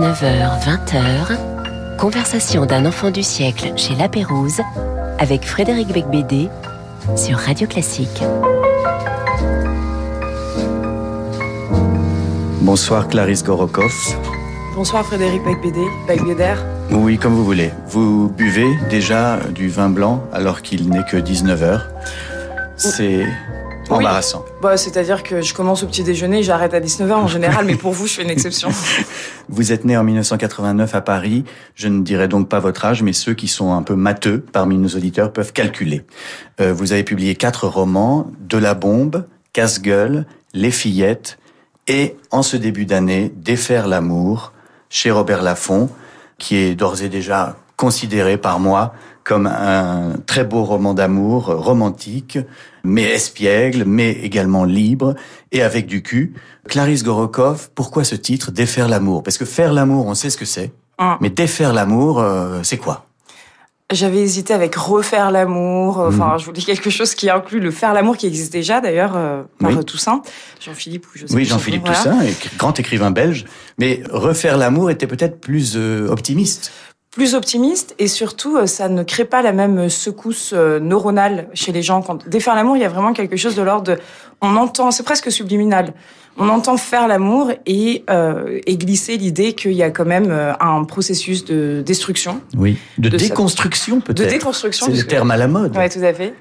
19h-20h, conversation d'un enfant du siècle chez La Pérouse avec Frédéric Becbédé sur Radio Classique. Bonsoir Clarisse Gorokov. Bonsoir Frédéric Becbédé, Becbéder. Oui, comme vous voulez. Vous buvez déjà du vin blanc alors qu'il n'est que 19h. C'est embarrassant. Bah, C'est-à-dire que je commence au petit déjeuner, j'arrête à 19h en général, mais pour vous, je fais une exception. Vous êtes né en 1989 à Paris. Je ne dirai donc pas votre âge, mais ceux qui sont un peu matheux parmi nos auditeurs peuvent calculer. Euh, vous avez publié quatre romans, De la bombe, Casse-gueule, Les fillettes et, en ce début d'année, Défaire l'amour, chez Robert Laffont, qui est d'ores et déjà considéré par moi comme un très beau roman d'amour, romantique, mais espiègle, mais également libre, et avec du cul. Clarisse Gorokov, pourquoi ce titre, Défaire l'amour? Parce que faire l'amour, on sait ce que c'est, Ah. mais défaire l'amour, euh, c'est quoi? J'avais hésité avec refaire l'amour. euh, Enfin, je voulais quelque chose qui inclut le faire l'amour qui existe déjà, d'ailleurs, euh, par Oui. euh, Toussaint. Jean-Philippe ou je sais Oui, Jean-Philippe voilà. Toussaint, grand écrivain belge, mais refaire l'amour était peut-être plus euh, optimiste. Plus optimiste et surtout, euh, ça ne crée pas la même secousse euh, neuronale chez les gens. Quand défaire l'amour, il y a vraiment quelque chose de l'ordre de, on entend, c'est presque subliminal. On entend faire l'amour et, euh, et glisser l'idée qu'il y a quand même euh, un processus de destruction, Oui. De, De déconstruction de peut-être. déconstruction. C'est le terme à la mode. Ouais, tout à fait.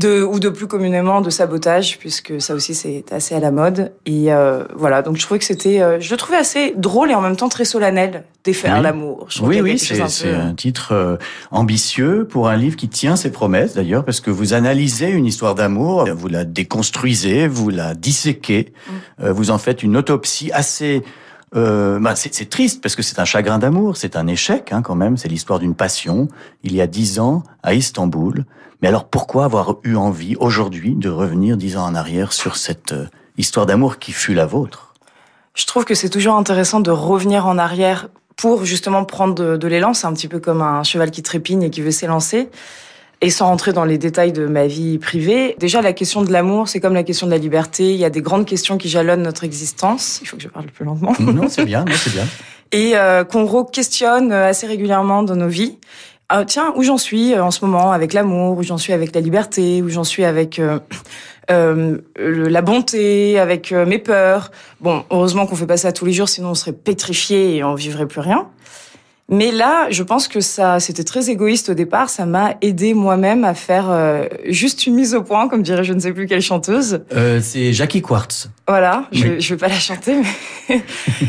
De, ou de plus communément de sabotage, puisque ça aussi c'est assez à la mode. Et euh, voilà, donc je trouvais que c'était, euh, je le trouvais assez drôle et en même temps très solennel, défaire Oui. l'amour. Oui, oui, c'est un c'est peu- un titre euh, ambitieux pour un livre qui tient ses promesses d'ailleurs, parce que vous analysez une histoire d'amour, vous la déconstruisez, vous la disséquez, Mm. euh, vous en faites une autopsie assez... Euh, c'est c'est triste parce que c'est un chagrin d'amour, c'est un échec hein, quand même, c'est l'histoire d'une passion, il y a dix ans à Istanbul. Mais alors pourquoi avoir eu envie aujourd'hui de revenir dix ans en arrière sur cette euh, histoire d'amour qui fut la vôtre? Je trouve que c'est toujours intéressant de revenir en arrière pour justement prendre de, de l'élan. C'est un petit peu comme un cheval qui trépigne et qui veut s'élancer. Et sans rentrer dans les détails de ma vie privée, déjà la question de l'amour, c'est comme la question de la liberté. Il y a des grandes questions qui jalonnent notre existence. Il faut que je parle plus lentement. Non, c'est bien, non, c'est bien. et euh, qu'on re-questionne euh, assez régulièrement dans nos vies. Ah, tiens, où j'en suis euh, en ce moment avec l'amour, où j'en suis avec la liberté, où j'en suis avec euh, euh, la bonté, avec euh, mes peurs? Bon, heureusement qu'on fait pas ça tous les jours, sinon on serait pétrifié et on vivrait plus rien. Mais là, je pense que ça, c'était très égoïste au départ. Ça m'a aidé moi-même à faire euh, juste une mise au point, comme dirait je ne sais plus quelle chanteuse. Euh, c'est Jackie Quartz. Voilà, je, Oui. je vais pas la chanter, mais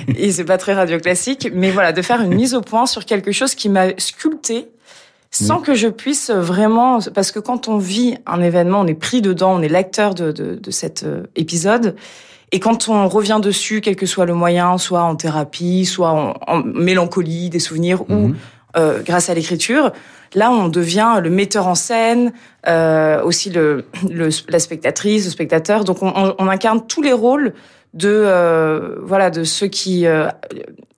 et c'est pas très radio classique, mais voilà, de faire une mise au point sur quelque chose qui m'a sculpté sans que je puisse vraiment, parce que quand on vit un événement, on est pris dedans, on est l'acteur de, de, de cet euh, épisode, et quand on revient dessus, quel que soit le moyen, soit en thérapie, soit en, en mélancolie, des souvenirs, ou Mhm. euh, grâce à l'écriture, là on devient le metteur en scène, euh, aussi le, le- la spectatrice, le spectateur. Donc on, on- on incarne tous les rôles de euh, voilà de ceux qui euh,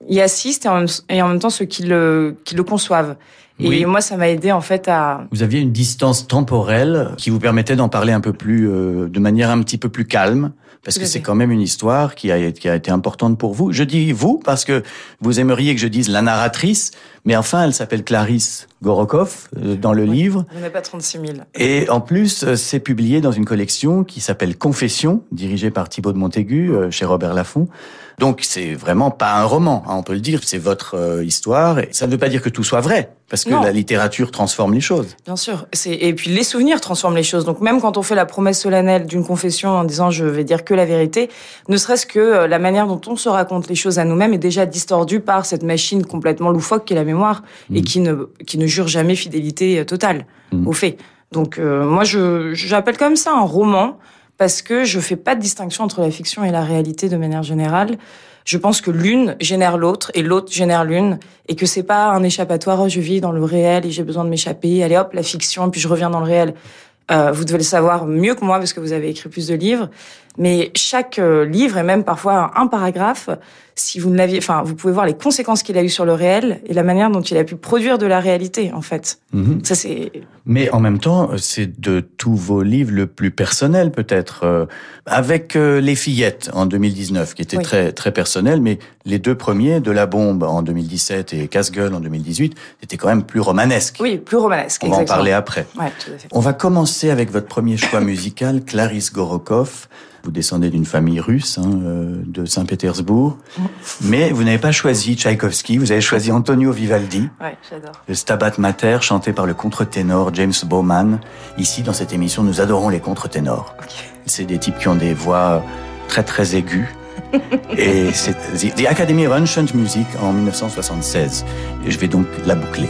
y assistent et en, même, et en même temps ceux qui le qui le conçoivent. Et Oui. moi ça m'a aidé en fait à Vous aviez une distance temporelle qui vous permettait d'en parler un peu plus, euh, de manière un petit peu plus calme, parce que c'est quand même une histoire qui a, qui a été importante pour vous. Je dis vous parce que vous aimeriez que je dise la narratrice, mais enfin elle s'appelle Clarisse Gorokov euh, dans le Oui. livre. en a pas 36 000. Et en plus, euh, c'est publié dans une collection qui s'appelle Confession, dirigée par Thibaut de Montaigu euh, chez Robert Laffont. Donc c'est vraiment pas un roman, hein, on peut le dire, c'est votre euh, histoire. Et ça ne veut pas dire que tout soit vrai, parce que Non. la littérature transforme les choses. Bien sûr. Et puis les souvenirs transforment les choses. Donc même quand on fait la promesse solennelle d'une confession en disant je vais dire que la vérité, ne serait-ce que euh, la manière dont on se raconte les choses à nous-mêmes est déjà distordue par cette machine complètement loufoque qui est la mémoire et Mm. qui ne qui ne jure jamais fidélité euh, totale Mm. aux faits. Donc euh, moi j'appelle comme ça un roman parce que je fais pas de distinction entre la fiction et la réalité de manière générale. Je pense que l'une génère l'autre et l'autre génère l'une et que c'est pas un échappatoire. Oh, je vis dans le réel et j'ai besoin de m'échapper. Allez hop, la fiction, puis je reviens dans le réel. Euh, vous devez le savoir mieux que moi parce que vous avez écrit plus de livres. Mais chaque euh, livre et même parfois un paragraphe, si vous ne l'aviez, enfin, vous pouvez voir les conséquences qu'il a eu sur le réel et la manière dont il a pu produire de la réalité, en fait. Mhm. Ça, c'est. Mais en même temps, c'est de tous vos livres le plus personnel, peut-être, euh, avec euh, Les Fillettes en 2019, qui était Oui. très très personnel, mais les deux premiers, De la bombe en 2017 et Casse-gueule en 2018, c'était quand même plus romanesque. Oui, plus romanesque. On va en parler après. Ouais, tout à fait. On va commencer avec votre premier choix musical, Clarisse Gorokov. Vous descendez d'une famille russe hein, euh, de Saint-Pétersbourg, mais vous n'avez pas choisi Tchaïkovski, vous avez choisi Antonio Vivaldi, Ouais, j'adore. le Stabat Mater chanté par le contre-ténor James Bowman. Ici, dans cette émission, nous adorons les contre-ténors. C'est des types qui ont des voix très très aiguës. Et c'est The, The Academy of Ancient Music en 1976. Et je vais donc la boucler.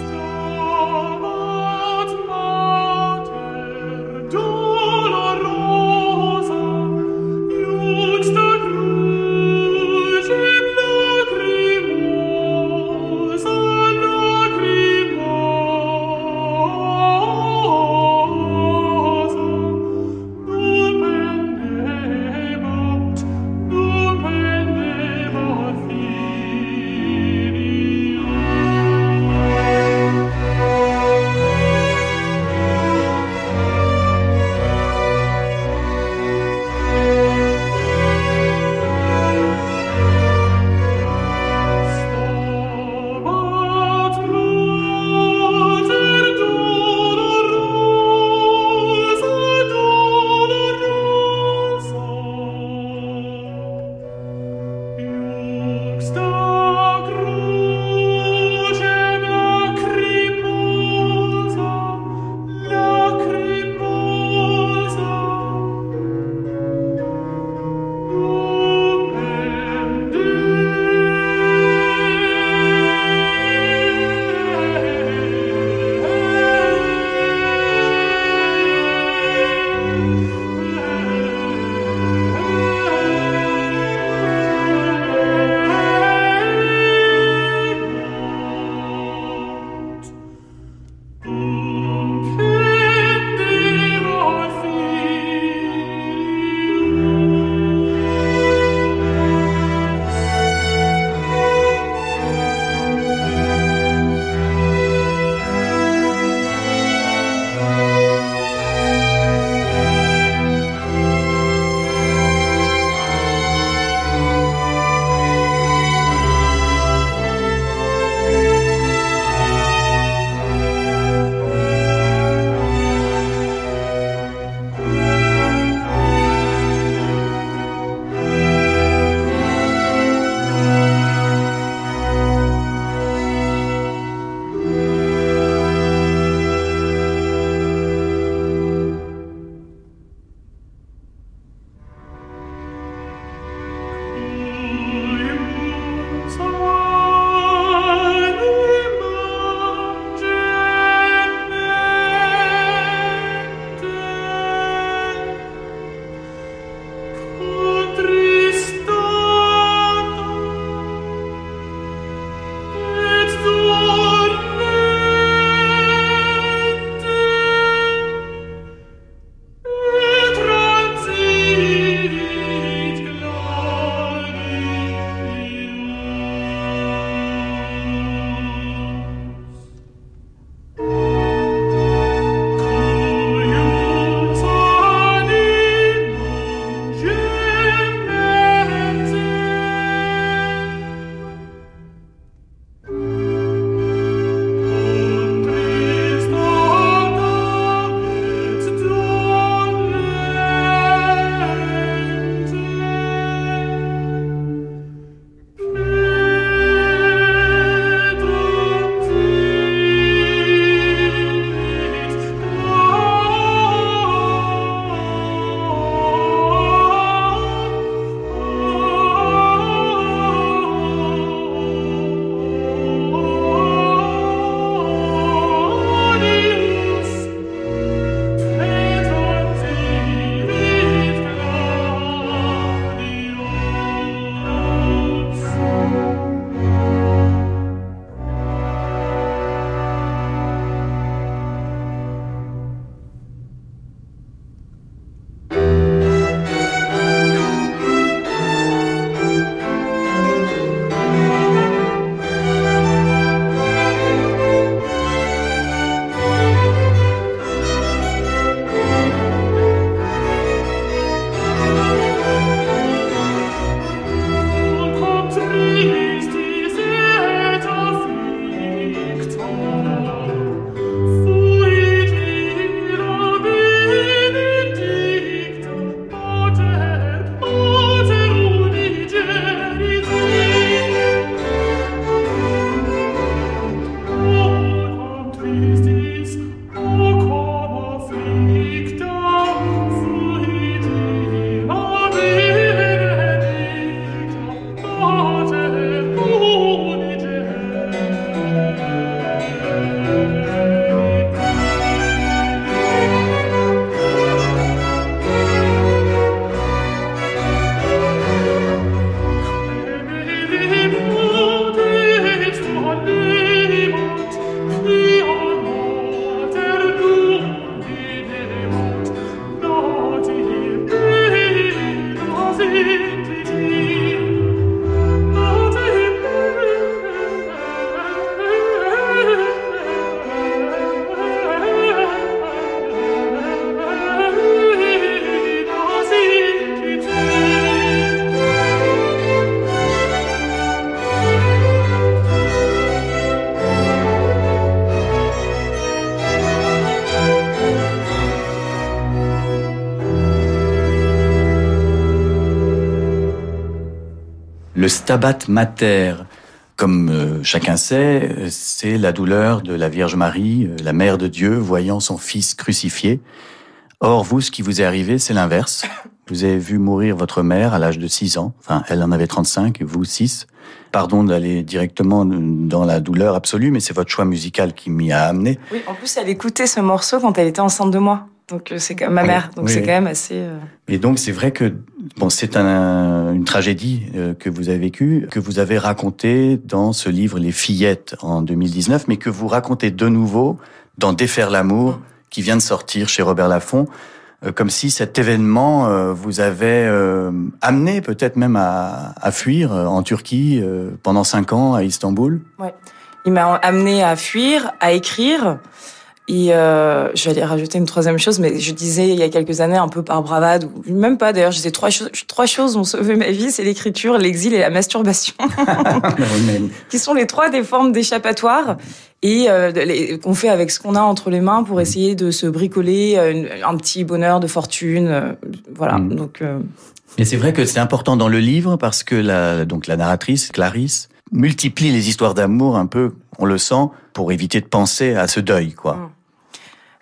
Stabat mater, comme euh, chacun sait, c'est la douleur de la Vierge Marie, euh, la Mère de Dieu, voyant son Fils crucifié. Or, vous, ce qui vous est arrivé, c'est l'inverse. Vous avez vu mourir votre mère à l'âge de 6 ans. Enfin, elle en avait 35, vous 6. Pardon d'aller directement dans la douleur absolue, mais c'est votre choix musical qui m'y a amené. Oui, en plus, elle écoutait ce morceau quand elle était enceinte de moi. Donc euh, c'est ma mère. Donc c'est quand même assez. Euh, Et donc c'est vrai que bon, c'est un, une tragédie euh, que vous avez vécue, que vous avez racontée dans ce livre Les Fillettes en 2019, mais que vous racontez de nouveau dans Défaire l'amour, qui vient de sortir chez Robert Laffont, comme si cet événement vous avait amené peut-être même à, à, fuir en Turquie pendant cinq ans à Istanbul. Ouais, il m'a amené à fuir, à écrire. Et euh, je vais aller rajouter une troisième chose, mais je disais il y a quelques années, un peu par bravade, ou même pas d'ailleurs, je disais trois, choses, trois choses ont sauvé ma vie, c'est l'écriture, l'exil et la masturbation, qui sont les trois des formes d'échappatoire et euh, qu'on fait avec ce qu'on a entre les mains pour essayer de se bricoler euh, un petit bonheur de fortune. Euh, voilà, mm. donc... Euh... Et c'est vrai que c'est important dans le livre parce que la, donc la narratrice, Clarisse, multiplie les histoires d'amour un peu, on le sent, pour éviter de penser à ce deuil, quoi. Mmh.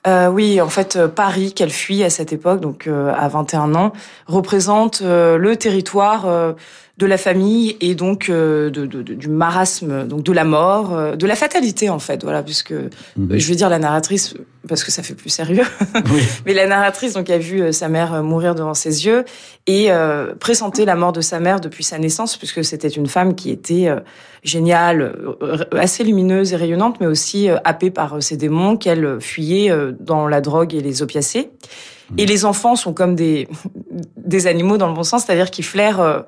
Euh, oui, en fait, euh, Paris, qu'elle fuit à cette époque, donc euh, à 21 ans, représente le territoire de la famille et donc de, de, du marasme, donc de la mort, de la fatalité en fait, voilà, puisque mmh. je vais dire la narratrice parce que ça fait plus sérieux, oui. mais la narratrice donc a vu sa mère mourir devant ses yeux et pressentait la mort de sa mère depuis sa naissance, puisque c'était une femme qui était géniale, assez lumineuse et rayonnante, mais aussi happée par ses démons qu'elle fuyait dans la drogue et les opiacés. Et les enfants sont comme des, des animaux dans le bon sens, c'est-à-dire qu'ils flairent, euh,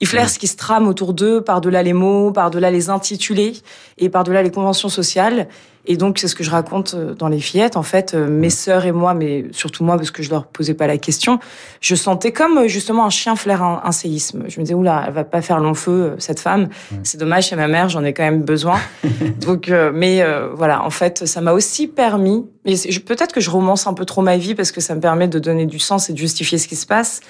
ils flairent ce qui se trame autour d'eux, par-delà les mots, par-delà les intitulés et par-delà les conventions sociales. Et donc, c'est ce que je raconte euh, dans Les Fillettes. En fait, euh, mes sœurs et moi, mais surtout moi, parce que je leur posais pas la question, je sentais comme euh, justement un chien flaire un, un séisme. Je me disais, oula, elle va pas faire long feu, cette femme. C'est dommage, chez ma mère, j'en ai quand même besoin. donc, mais voilà, en fait, ça m'a aussi permis, peut-être que je romance un peu trop ma vie parce que ça me permet de donner du sens et de justifier ce qui se passe.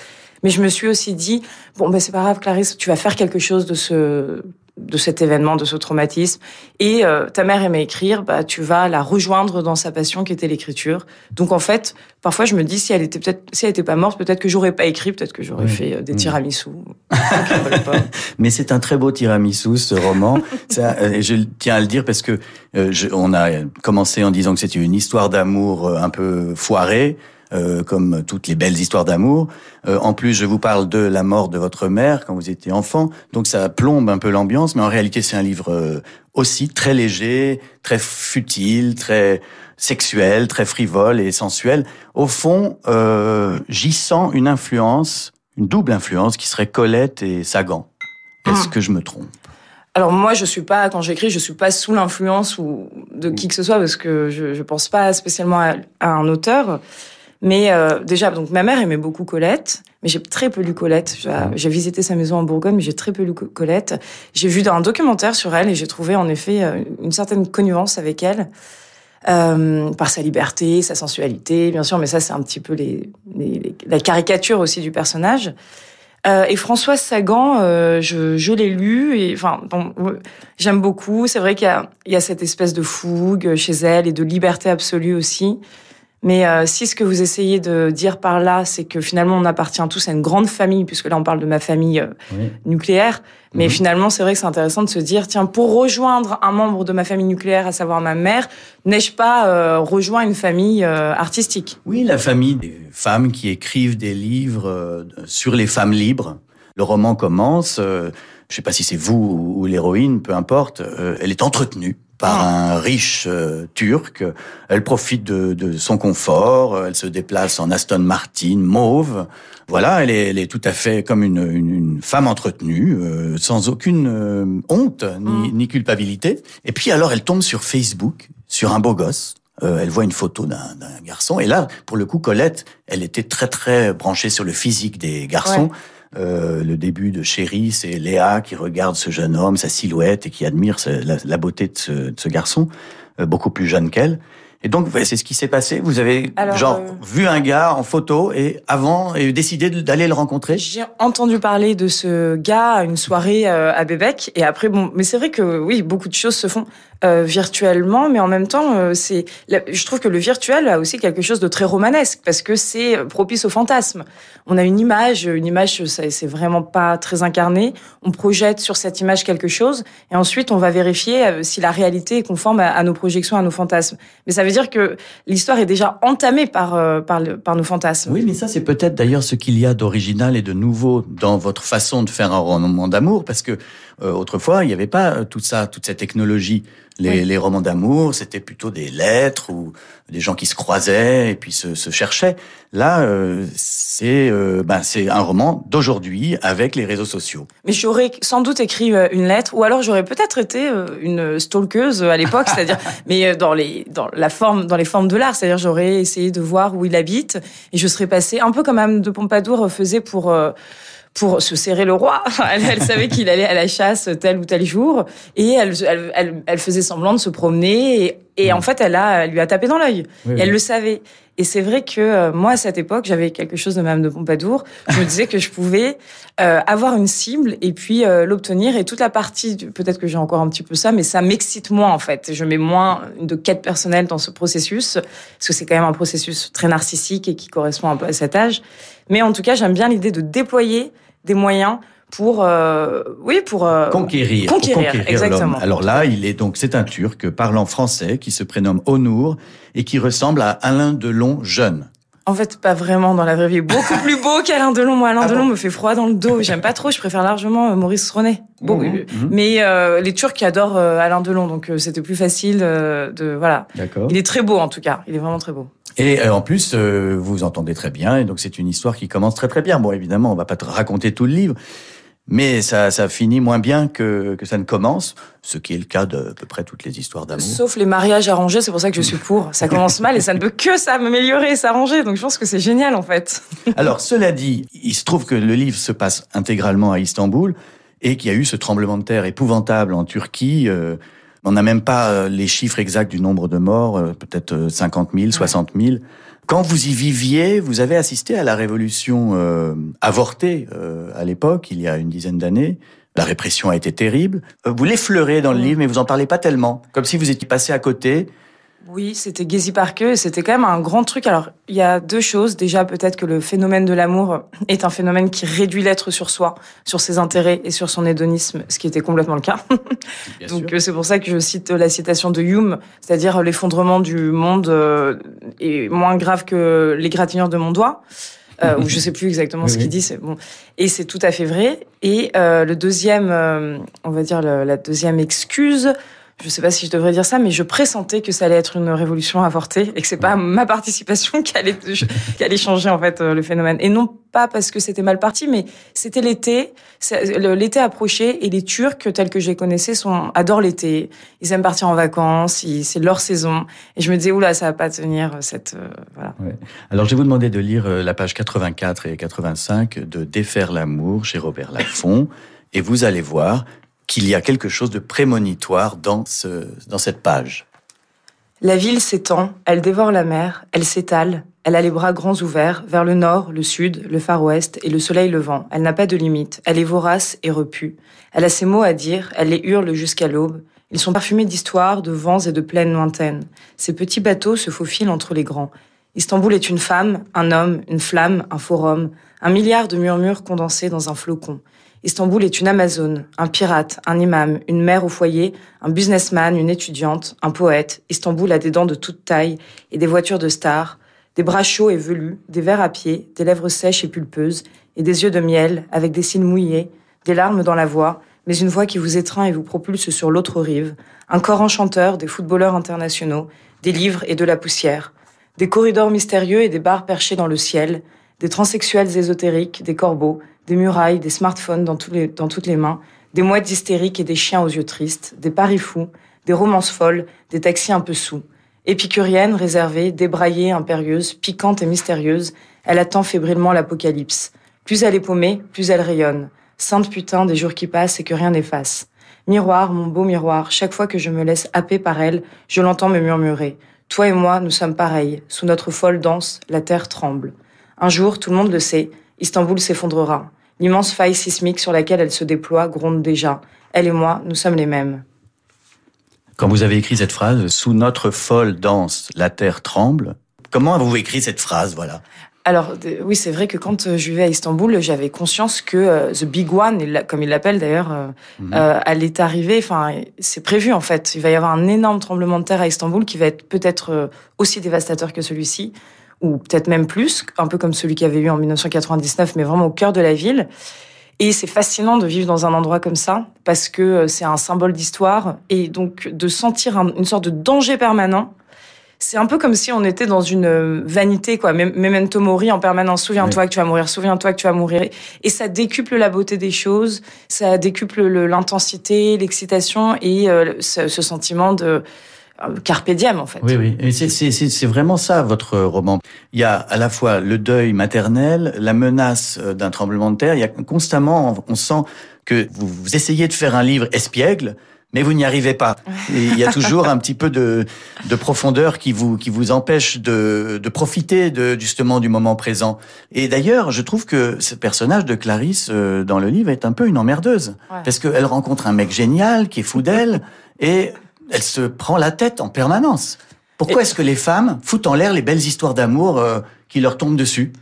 Mais je me suis aussi dit, bon, ben c'est pas grave, Clarisse, tu vas faire quelque chose de ce de cet événement, de ce traumatisme. Et euh, ta mère aimait écrire, bah tu vas la rejoindre dans sa passion qui était l'écriture. Donc en fait, parfois je me dis si elle était peut-être si elle était pas morte, peut-être que j'aurais pas écrit, peut-être que j'aurais fait euh, des tiramisu. Mais c'est un très beau tiramisu ce roman. Ça, euh, je tiens à le dire parce que je, on a commencé en disant que c'était une histoire d'amour un peu foirée. Euh, comme toutes les belles histoires d'amour. Euh, en plus, je vous parle de la mort de votre mère quand vous étiez enfant, donc ça plombe un peu l'ambiance, mais en réalité, c'est un livre euh, aussi très léger, très futile, très sexuel, très frivole et sensuel. Au fond, j'y sens une influence, une double influence qui serait Colette et Sagan. Est-ce ah. que je me trompe? Alors moi, je suis pas quand j'écris, je suis pas sous l'influence ou de qui que ce soit parce que je, je pense pas spécialement à, à un auteur. Mais euh, déjà, donc ma mère aimait beaucoup Colette, mais j'ai très peu lu Colette. J'ai visité sa maison en Bourgogne, mais j'ai très peu lu Colette. J'ai vu un documentaire sur elle et j'ai trouvé en effet euh, une certaine connivence avec elle. Euh, par sa liberté, sa sensualité, bien sûr, mais ça c'est un petit peu les, les, la caricature aussi du personnage. Euh, et Françoise Sagan, euh, je, je l'ai lu et enfin bon, j'aime beaucoup. C'est vrai qu'il y, y a, cette espèce de fougue chez elle et de liberté absolue aussi. Mais euh, si ce que vous essayez de dire par là, c'est que finalement on appartient tous à une grande famille, puisque là on parle de ma famille euh, nucléaire, mais mhm. finalement c'est vrai que c'est intéressant de se dire, tiens, pour rejoindre un membre de ma famille nucléaire, à savoir ma mère, n'ai-je pas euh, rejoint une famille euh, artistique? Oui, la famille des femmes qui écrivent des livres sur les femmes libres. Le roman commence, je ne sais pas si c'est vous ou l'héroïne, peu importe, elle est entretenue par ah. un riche euh, turc. Elle profite de, de, son confort. Elle se déplace en Aston Martin mauve. Voilà, elle est, elle est tout à fait comme une, une, une femme entretenue, euh, sans aucune euh, honte ni, mm. ni, culpabilité. Et puis alors, elle tombe sur Facebook, sur un beau gosse. elle voit une photo d'un garçon. Et là, pour le coup, Colette, elle était très très branchée sur le physique des garçons. Ouais. Euh, le début de Chérie, c'est Léa qui regarde ce jeune homme, sa silhouette, et qui admire la, la beauté de ce, de ce garçon, euh, beaucoup plus jeune qu'elle. Et donc, c'est ce qui s'est passé. Vous avez Alors, genre euh, vu un gars en photo et avant et décidé d'aller le rencontrer. J'ai entendu parler de ce gars à une soirée euh, à Bébec et après bon mais c'est vrai que oui beaucoup de choses se font euh, virtuellement mais en même temps euh, c'est je trouve que le virtuel a aussi quelque chose de très romanesque parce que c'est propice au fantasme. On a une image, une image c'est vraiment pas très incarné, on projette sur cette image quelque chose et ensuite on va vérifier euh, si la réalité est conforme à, nos projections, à nos fantasmes. Mais ça veut dire que l'histoire est déjà entamée par euh, par nos fantasmes. Oui, mais ça, c'est peut-être d'ailleurs ce qu'il y a d'original et de nouveau dans votre façon de faire un roman d'amour, parce que euh, autrefois, il n'y avait pas euh, tout ça, toute cette technologie. Les, Oui. les romans d'amour, c'était plutôt des lettres ou des gens qui se croisaient et puis se, se cherchaient. Là, euh, c'est euh, ben, c'est un roman d'aujourd'hui avec les réseaux sociaux. Mais j'aurais sans doute écrit euh, une lettre, ou alors j'aurais peut-être été euh, une stalkeuse à l'époque, c'est-à-dire, mais dans les dans la forme, dans les formes de l'art, c'est-à-dire j'aurais essayé de voir où il habite, et je serais passée un peu comme Anne de Pompadour faisait pour euh, pour se serrer le roi. Elle, savait qu'il allait à la chasse tel ou tel jour, et elle elle, elle, elle faisait semblant de se promener, et en fait elle a elle lui a tapé dans l'œil. Oui, elle le savait. Et c'est vrai que euh, moi, à cette époque, j'avais quelque chose de Madame de Pompadour. Je me disais que je pouvais euh, avoir une cible et puis euh, l'obtenir. Et toute la partie, peut-être que j'ai encore un petit peu ça, mais ça m'excite moins en fait. Je mets moins de quête personnelle dans ce processus, parce que c'est quand même un processus très narcissique et qui correspond un peu à cet âge. Mais en tout cas, j'aime bien l'idée de déployer des moyens pour, euh, oui, pour euh, Conquérir. pour Conquérir, l'homme. exactement. Alors là, il est donc c'est un Turc parlant français qui se prénomme Onur et qui ressemble à Alain Delon jeune. En fait, pas vraiment dans la vraie vie. Beaucoup plus beau qu'Alain Delon. Moi, Alain Ah Delon bon me fait froid dans le dos. J'aime pas trop. Je préfère largement euh, Maurice Ronet. Bon, Mhm, euh, mhm. mais euh, les Turcs adorent euh, Alain Delon, donc euh, c'était plus facile de voilà. D'accord. Il est très beau en tout cas. Il est vraiment très beau. Et en plus, euh, vous vous entendez très bien, et donc c'est une histoire qui commence très très bien. Bon, évidemment, on va pas te raconter tout le livre, mais ça, ça finit moins bien que, que ça ne commence, ce qui est le cas de à peu près toutes les histoires d'amour. Sauf les mariages arrangés, c'est pour ça que je suis pour. Ça commence mal et ça ne peut que ça m'améliorer et s'arranger. Donc je pense que c'est génial en fait. Alors, cela dit, il se trouve que le livre se passe intégralement à Istanbul, et qu'il y a eu ce tremblement de terre épouvantable en Turquie. euh, on n'a même pas euh, les chiffres exacts du nombre de morts, euh, peut-être euh, 50 000, 60 000. Quand vous y viviez, vous avez assisté à la révolution euh, avortée euh, à l'époque, il y a une dizaine d'années. La répression a été terrible. Euh, Vous l'effleurez dans le livre, mais vous en parlez pas tellement, comme si vous étiez passé à côté. Oui, c'était Gezi Park et c'était quand même un grand truc. Alors, il y a deux choses. Déjà, peut-être que le phénomène de l'amour est un phénomène qui réduit l'être sur soi, sur ses intérêts et sur son hédonisme, ce qui était complètement le cas. Donc, c'est pour ça que je cite la citation de Hume, c'est-à-dire l'effondrement du monde euh, est moins grave que l'égratignure de mon doigt. Euh, ou je sais plus exactement Oui, ce qu'il dit, c'est bon. Et c'est tout à fait vrai. Et euh, le deuxième, euh, on va dire le- la deuxième excuse, je sais pas si je devrais dire ça, mais je pressentais que ça allait être une révolution avortée et que c'est pas ma participation qui allait, qui allait changer en fait euh, le phénomène. Et non pas parce que c'était mal parti, mais c'était l'été, l'été approchait et les Turcs tels que je les connaissais sont adorent l'été. Ils aiment partir en vacances, c'est leur saison. Et je me disais oula, ça va pas tenir cette euh, voilà. Alors, je vais vous demander de lire euh, la page 84 et 85 de Défaire l'amour chez Robert Laffont, et vous allez voir qu'il y a quelque chose de prémonitoire dans, ce, dans cette page. La ville s'étend, elle dévore la mer, elle s'étale, elle a les bras grands ouverts vers le nord, le sud, le far ouest et le soleil levant. Elle n'a pas de limite, elle est vorace et repue. Elle a ses mots à dire, elle les hurle jusqu'à l'aube. Ils sont parfumés d'histoires, de vents et de plaines lointaines. Ces petits bateaux se faufilent entre les grands. Istanbul est une femme, un homme, une flamme, un forum, un milliard de murmures condensés dans un flocon. Istanbul est une Amazone, un pirate, un imam, une mère au foyer, un businessman, une étudiante, un poète. Istanbul a des dents de toute taille et des voitures de stars, des bras chauds et velus, des verres à pied, des lèvres sèches et pulpeuses, et des yeux de miel avec des cils mouillés, des larmes dans la voix, mais une voix qui vous étreint et vous propulse sur l'autre rive, un corps enchanteur, des footballeurs internationaux, des livres et de la poussière, des corridors mystérieux et des bars perchés dans le ciel, des transsexuels ésotériques, des corbeaux, des murailles, des smartphones dans, toutes les mains, des mouettes hystériques et des chiens aux yeux tristes, des paris fous, des romances folles, des taxis un peu sous. Épicurienne, réservée, débraillée, impérieuse, piquante et mystérieuse, elle attend fébrilement l'apocalypse. Plus elle est paumée, plus elle rayonne. Sainte putain des jours qui passent et que rien n'efface. Miroir, mon beau miroir, chaque fois que je me laisse happer par elle, je l'entends me murmurer. Toi et moi, nous sommes pareils. Sous notre folle danse, la terre tremble. Un jour, tout le monde le sait, Istanbul s'effondrera. L'immense faille sismique sur laquelle elle se déploie gronde déjà. Elle et moi, nous sommes les mêmes. Quand vous avez écrit cette phrase, sous notre folle danse, la terre tremble, comment avez-vous écrit cette phrase, voilà? Alors oui, c'est vrai que quand euh, je vivais à Istanbul, j'avais conscience que euh, the big one, comme il l'appelle d'ailleurs, euh, mhm. allait arriver. Enfin, c'est prévu en fait. Il va y avoir un énorme tremblement de terre à Istanbul qui va être peut-être aussi dévastateur que celui-ci, ou peut-être même plus, un peu comme celui qu'il y avait eu en 1999, mais vraiment au cœur de la ville. Et c'est fascinant de vivre dans un endroit comme ça parce que c'est un symbole d'histoire et donc de sentir une sorte de danger permanent c'est un peu comme si on était dans une euh, vanité, quoi. Memento mori en permanence. Souviens-toi que tu vas mourir, souviens-toi que tu vas mourir. Et ça décuple la beauté des choses, ça décuple l'intensité, l'excitation et euh, ce, sentiment de euh, carpe diem, en fait. Oui, oui. C'est vraiment ça, votre roman. Il y a à la fois le deuil maternel, la menace d'un tremblement de terre. Il y a constamment, on sent que vous essayez de faire un livre espiègle, mais vous n'y arrivez pas. il y a toujours un petit peu de, de profondeur qui vous qui vous empêche de, de profiter de justement du moment présent. Et d'ailleurs, je trouve que ce personnage de Clarisse euh, dans le livre est un peu une emmerdeuse parce qu'elle rencontre un mec génial qui est fou d'elle et elle se prend la tête en permanence. Pourquoi est-ce que les femmes foutent en l'air les belles histoires d'amour euh, qui leur tombent dessus?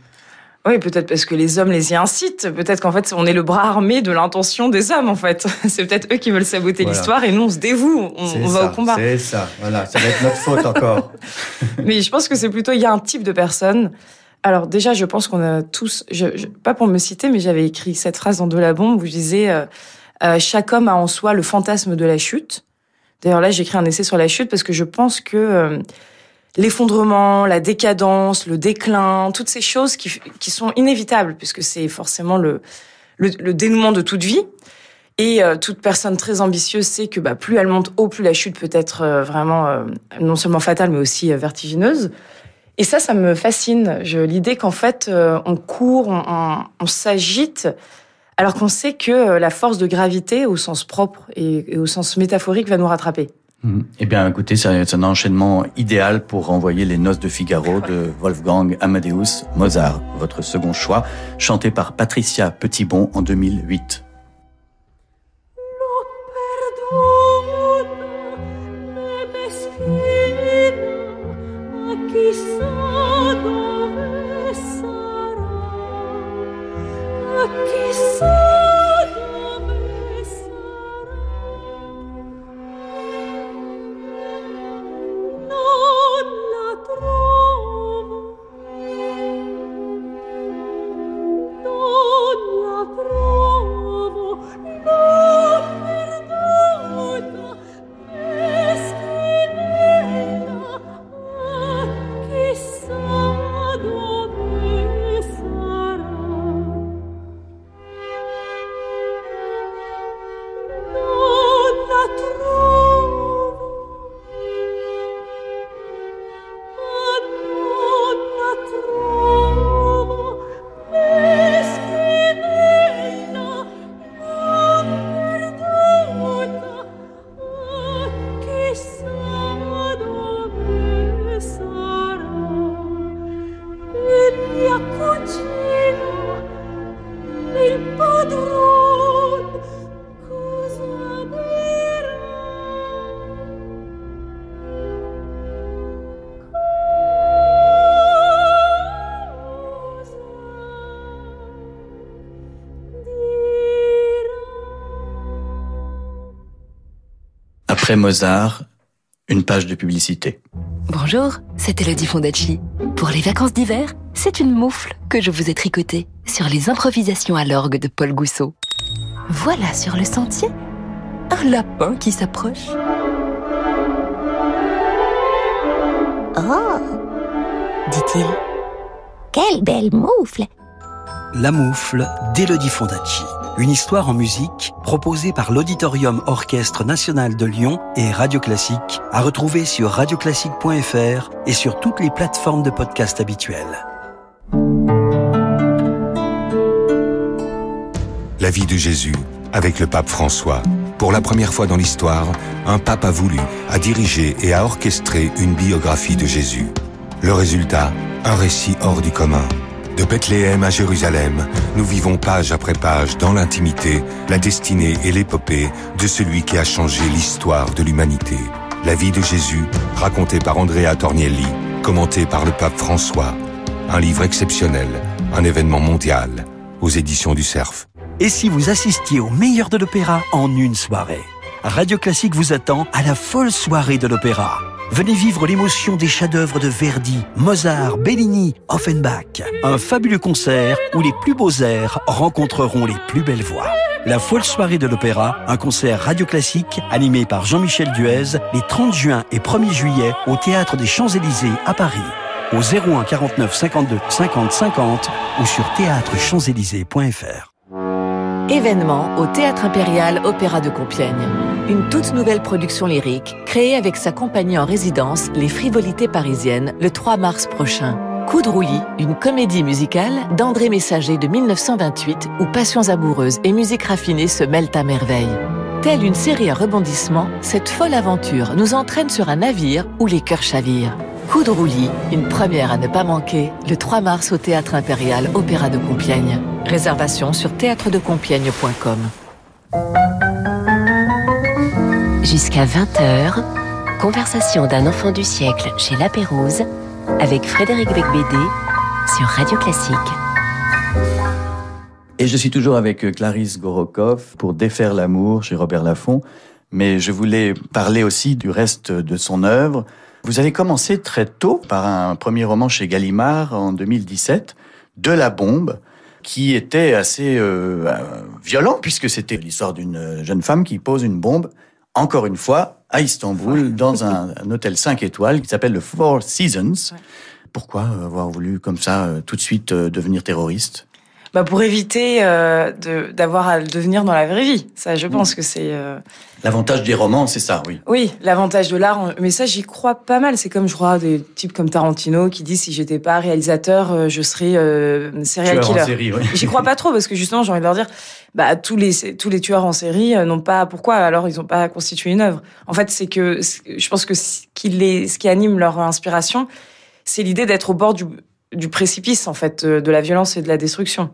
Oui, peut-être parce que les hommes les y incitent. Peut-être qu'en fait, on est le bras armé de l'intention des hommes, en fait. C'est peut-être eux qui veulent saboter l'histoire et nous, on se dévoue, on, va au combat. C'est ça, voilà. Ça va être notre faute encore. Mais je pense que c'est plutôt, il y a un type de personne. Alors déjà, je pense qu'on a tous, je, pas pour me citer, mais j'avais écrit cette phrase dans De la bombe où je disais euh, euh, chaque homme a en soi le fantasme de la chute. D'ailleurs là, j'écris un essai sur la chute parce que je pense que euh, l'effondrement, la décadence, le déclin, toutes ces choses qui, sont inévitables puisque c'est forcément le, dénouement de toute vie. Et euh, toute personne très ambitieuse sait que bah, plus elle monte haut, plus la chute peut être euh, vraiment non seulement fatale, mais aussi vertigineuse. Et ça, ça me fascine. L'idée qu'en fait, on court, on, s'agite, alors qu'on sait que la force de gravité, au sens propre et au sens métaphorique, va nous rattraper. Mhm. Eh bien, écoutez, c'est un enchaînement idéal pour renvoyer les Noces de Figaro de Wolfgang Amadeus Mozart, votre second choix, chanté par Patricia Petitbon en 2008. Mozart, une page de publicité. Bonjour, c'est Elodie Fondacci. Pour les vacances d'hiver, c'est une moufle que je vous ai tricotée sur les improvisations à l'orgue de Paul Gousseau. Voilà sur le sentier un lapin qui s'approche. Oh dit-il. Quelle belle moufle La moufle d'Elodie Fondacci. Une histoire en musique proposée par l'Auditorium Orchestre National de Lyon et Radio Classique à retrouver sur radioclassique.fr et sur toutes les plateformes de podcast habituelles. La vie de Jésus avec le pape François. Pour la première fois dans l'histoire, un pape a voulu, a dirigé et a orchestré une biographie de Jésus. Le résultat, un récit hors du commun. De Bethléem à Jérusalem, nous vivons page après page dans l'intimité, la destinée et l'épopée de celui qui a changé l'histoire de l'humanité. La vie de Jésus, racontée par Andrea Tornielli, commenté par le pape François. Un livre exceptionnel, un événement mondial, aux éditions du Cerf. Et si vous assistiez au meilleur de l'opéra en une soirée? Radio Classique vous attend à la folle soirée de l'opéra. Venez vivre l'émotion des chefs-d'œuvre de Verdi, Mozart, Bellini, Offenbach. Un fabuleux concert où les plus beaux airs rencontreront les plus belles voix. La folle soirée de l'opéra, un concert radio classique animé par Jean-Michel Duez les 30 juin et 1er juillet au Théâtre des Champs-Élysées à Paris. Au 01 49 52 50 50 ou sur théâtrechamps-élysées.fr. Événement au Théâtre Impérial Opéra de Compiègne. Une toute nouvelle production lyrique créée avec sa compagnie en résidence, Les Frivolités Parisiennes, le 3 mars prochain. Coup de roulis, une comédie musicale d'André Messager de 1928 où passions amoureuses et musique raffinée se mêlent à merveille. Telle une série à rebondissements, cette folle aventure nous entraîne sur un navire où les cœurs chavirent. Coup de roulis, une première à ne pas manquer, le 3 mars au Théâtre Impérial Opéra de Compiègne. Réservation sur théâtredecompiègne.com. Jusqu'à 20h, conversation d'un enfant du siècle chez La Pérouse avec Frédéric Becbédé sur Radio Classique. Et je suis toujours avec euh, Clarisse Gorokov pour Défaire l'amour chez Robert Laffont. Mais je voulais parler aussi du reste de son œuvre. Vous avez commencé très tôt par un premier roman chez Gallimard en 2017, De la bombe, qui était assez euh, euh, violent puisque c'était l'histoire d'une jeune femme qui pose une bombe, encore une fois, à Istanbul, dans un, un hôtel 5 étoiles qui s'appelle le Four Seasons. Pourquoi avoir voulu comme ça euh, tout de suite devenir terroriste? Bah pour éviter euh, de- d'avoir à le devenir dans la vraie vie. Ça, je pense que c'est. euh, L'avantage des romans, c'est ça, oui. Oui, l'avantage de l'art, mais ça j'y crois pas mal. C'est comme je crois des types comme Tarantino qui disent si j'étais pas réalisateur, euh, je serais euh, serial Tueur en killer. série, oui. J'y crois pas trop parce que justement j'ai envie de leur dire, bah tous les tous les tueurs en série euh, n'ont pas pourquoi alors ils n'ont pas constitué une œuvre. En fait c'est que je pense que ce qui les ce qui anime leur inspiration, c'est l'idée d'être au bord du du précipice en fait euh, de la violence et de la destruction.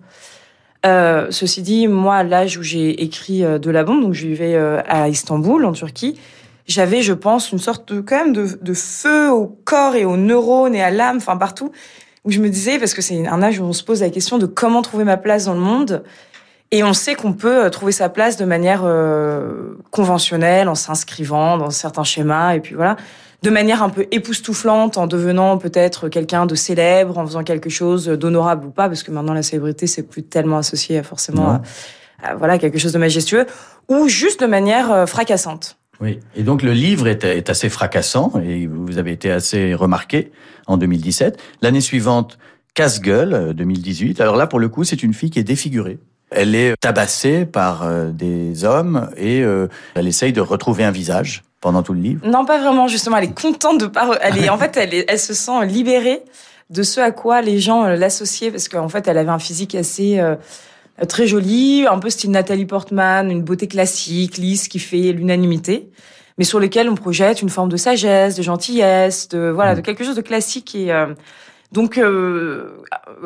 Euh, ceci dit, moi, à l'âge où j'ai écrit euh, de la bombe, donc je vivais à Istanbul, en Turquie, j'avais, je pense, une sorte de, quand même de, feu au corps et aux neurones et à l'âme, enfin partout, où je me disais, parce que c'est un âge où on se pose la question de comment trouver ma place dans le monde, et on sait qu'on peut trouver sa place de manière conventionnelle, en s'inscrivant dans certains schémas, et puis voilà, de manière un peu époustouflante, en devenant peut-être quelqu'un de célèbre, en faisant quelque chose d'honorable ou pas, parce que maintenant la célébrité c'est plus tellement associé forcément à, à, voilà quelque chose de majestueux, ou juste de manière euh, fracassante. Oui. Et donc le livre est, est assez fracassant et vous avez été assez remarqué en 2017. L'année suivante, Casse-gueule, euh, 2018. Alors là, pour le coup, c'est une fille qui est défigurée. Elle est tabassée par euh, des hommes et euh, elle essaye de retrouver un visage pendant tout le livre? Non, pas vraiment. Justement, elle est contente de pas. Elle est en fait, elle, est, elle se sent libérée de ce à quoi les gens euh, l'associaient parce qu'en fait, elle avait un physique assez euh, très joli, un peu style Nathalie Portman, une beauté classique, lisse, qui fait l'unanimité, mais sur lequel on projette une forme de sagesse, de gentillesse, de voilà, de quelque chose de classique et euh, donc, euh,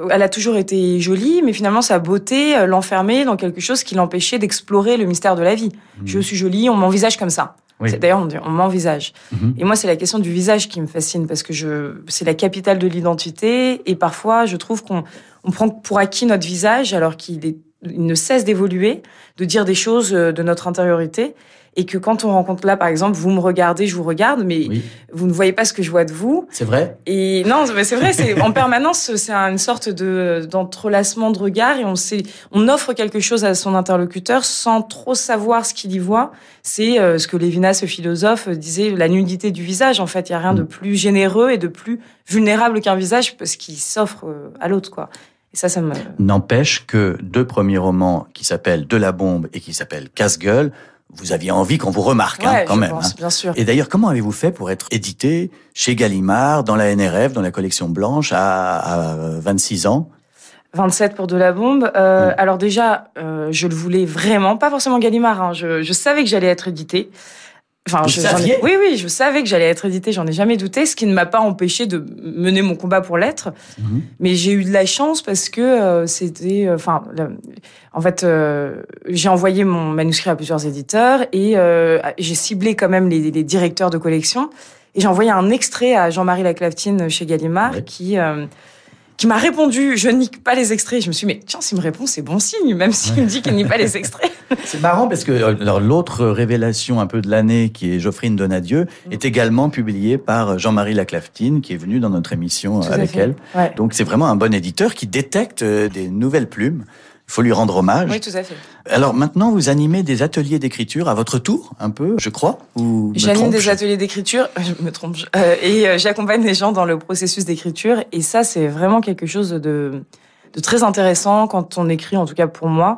elle a toujours été jolie, mais finalement, sa beauté euh, l'enfermait dans quelque chose qui l'empêchait d'explorer le mystère de la vie. Je suis jolie, on m'envisage comme ça. Oui. C'est- D'ailleurs, on on m'envisage. Mhm. Et moi, c'est la question du visage qui me fascine parce que je, c'est la capitale de l'identité. Et parfois, je trouve qu'on on prend pour acquis notre visage alors qu'il est, il ne cesse d'évoluer, de dire des choses euh, de notre intériorité. Et que quand on rencontre là, par exemple, vous me regardez, je vous regarde, mais Oui, vous ne voyez pas ce que je vois de vous. c'est vrai. Et non, mais c'est vrai, c'est en permanence, c'est une sorte de d'entrelacement de regard et on sait, on offre quelque chose à son interlocuteur sans trop savoir ce qu'il y voit. C'est euh, ce que Lévinas, ce philosophe, disait, la nudité du visage. En fait, il y a rien de plus généreux et de plus vulnérable qu'un visage parce qu'il s'offre euh, à l'autre, quoi. Et ça, ça me. N'empêche que deux premiers romans qui s'appellent De la bombe et qui s'appellent Casse-gueule, vous aviez envie qu'on vous remarque hein, quand je même. pense, hein. bien sûr. Et d'ailleurs, comment avez-vous fait pour être édité chez Gallimard, dans la NRF, dans la collection blanche, à, à 26 ans? 27 pour de la bombe. Euh, Alors déjà, euh, je le voulais vraiment, pas forcément Gallimard. Hein. Je, je savais que j'allais être édité. Enfin, je- ai- oui, oui, je savais que j'allais être édité. J'en ai jamais douté, ce qui ne m'a pas empêché de mener mon combat pour l'être. Mhm. Mais j'ai eu de la chance parce que euh, c'était, euh, enfin, en fait, euh, j'ai envoyé mon manuscrit à plusieurs éditeurs et j'ai ciblé quand même les, les directeurs de collection. Et j'ai envoyé un extrait à Jean-Marie Laclaftine chez Gallimard Ouais. qui qui m'a répondu. Je nique pas les extraits. Je me suis dit, mais tiens, s'il me répond, c'est bon signe, même s'il me dit qu'il nie pas les extraits. C'est marrant parce que euh, l'autre révélation un peu de l'année, qui est Geoffrine Donadieu, Mm. est également publiée par Jean-Marie Laclaftine, qui est venu dans notre émission euh, Tout avec elle. Ouais. Donc c'est vraiment un bon éditeur qui détecte euh, des nouvelles plumes. Il faut lui rendre hommage. Oui, tout à fait. Alors maintenant, vous animez des ateliers d'écriture à votre tour, un peu, je crois. Ou me J'anime des ateliers d'écriture, je me trompe, euh, et euh, j'accompagne les gens dans le processus d'écriture. Et ça, c'est vraiment quelque chose de, de très intéressant quand on écrit, en tout cas pour moi.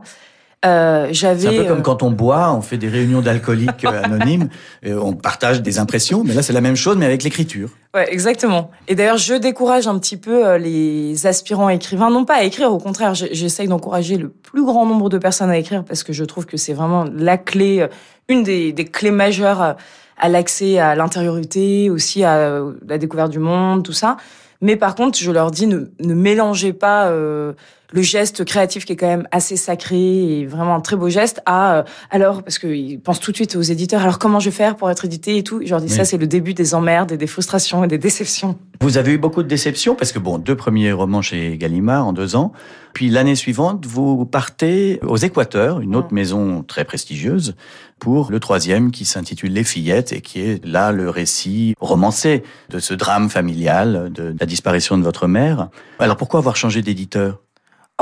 Euh, J'avais. C'est un peu comme euh, quand on boit, on fait des réunions d'alcooliques euh, anonymes, et on partage des impressions, mais là c'est la même chose, mais avec l'écriture. Ouais, exactement. Et d'ailleurs, je décourage un petit peu les aspirants écrivains, non pas à écrire, au contraire, j'essaye d'encourager le plus grand nombre de personnes à écrire parce que je trouve que c'est vraiment la clé, une des, des clés majeures à, l'accès à l'intériorité, aussi à la découverte du monde, tout ça. Mais par contre, je leur dis ne, ne mélangez pas euh, le geste créatif qui est quand même assez sacré et vraiment un très beau geste à euh, alors parce qu'ils pensent tout de suite aux éditeurs. Alors comment je vais faire pour être édité et tout. Je leur dis Oui. ça c'est le début des emmerdes et des frustrations et des déceptions. Vous avez eu beaucoup de déceptions parce que bon, deux premiers romans chez Gallimard en deux ans, puis l'année suivante vous partez aux Équateurs, une autre Mm. maison très prestigieuse, pour le troisième qui s'intitule Les Fillettes et qui est là le récit romancé de ce drame familial, de la disparition de votre mère. Alors pourquoi avoir changé d'éditeur?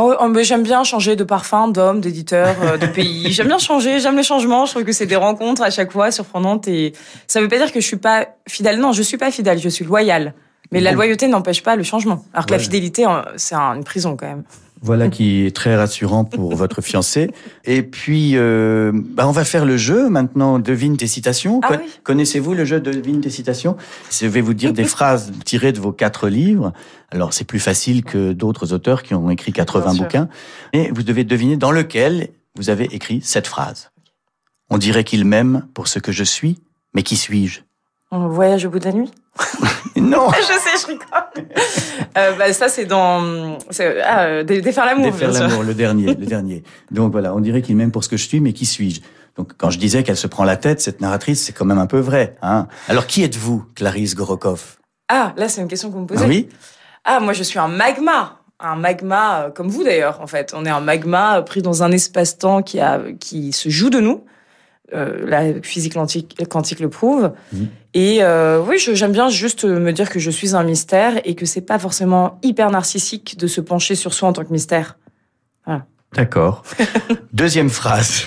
Oh, oh, j'aime bien changer de parfum, d'homme, d'éditeur, euh, de pays. J'aime bien changer, j'aime les changements. Je trouve que c'est des rencontres à chaque fois surprenantes et ça veut pas dire que je suis pas fidèle. Non, je suis pas fidèle, je suis loyale. Mais la loyauté n'empêche pas le changement. Alors que la fidélité, c'est un- une prison quand même. Voilà qui est très rassurant pour votre fiancé. Et puis, euh, bah, on va faire le jeu maintenant. Devine tes citations. Ah Con- oui. Connaissez-vous le jeu Devine tes citations? Je vais vous dire des phrases tirées de vos quatre livres. Alors, c'est plus facile que d'autres auteurs qui ont écrit 80 Bien sûr. bouquins. Et vous devez deviner dans lequel vous avez écrit cette phrase. On dirait qu'il m'aime pour ce que je suis, mais qui suis-je? On voyage au bout de la nuit? Non je sais, je rigole. euh, bah, ça, c'est dans ah, euh, Dé- défaire l'amour. Défaire l'amour, le dernier, le dernier. Donc voilà, on dirait qu'il m'aime pour ce que je suis, mais qui suis-je? Donc quand je disais qu'elle se prend la tête, cette narratrice, c'est quand même un peu vrai. Hein Alors qui êtes-vous, Clarisse Gorokoff Ah, là, c'est une question que vous me posez. Ah Oui? Ah, moi, je suis un magma. Un magma, euh, comme vous d'ailleurs, en fait. On est un magma euh, pris dans un espace-temps qui, a, qui se joue de nous. Euh, la physique quantique, quantique le prouve. Mhm. Et euh, oui, j'aime bien juste me dire que je suis un mystère et que c'est pas forcément hyper narcissique de se pencher sur soi en tant que mystère. D'accord. Deuxième phrase.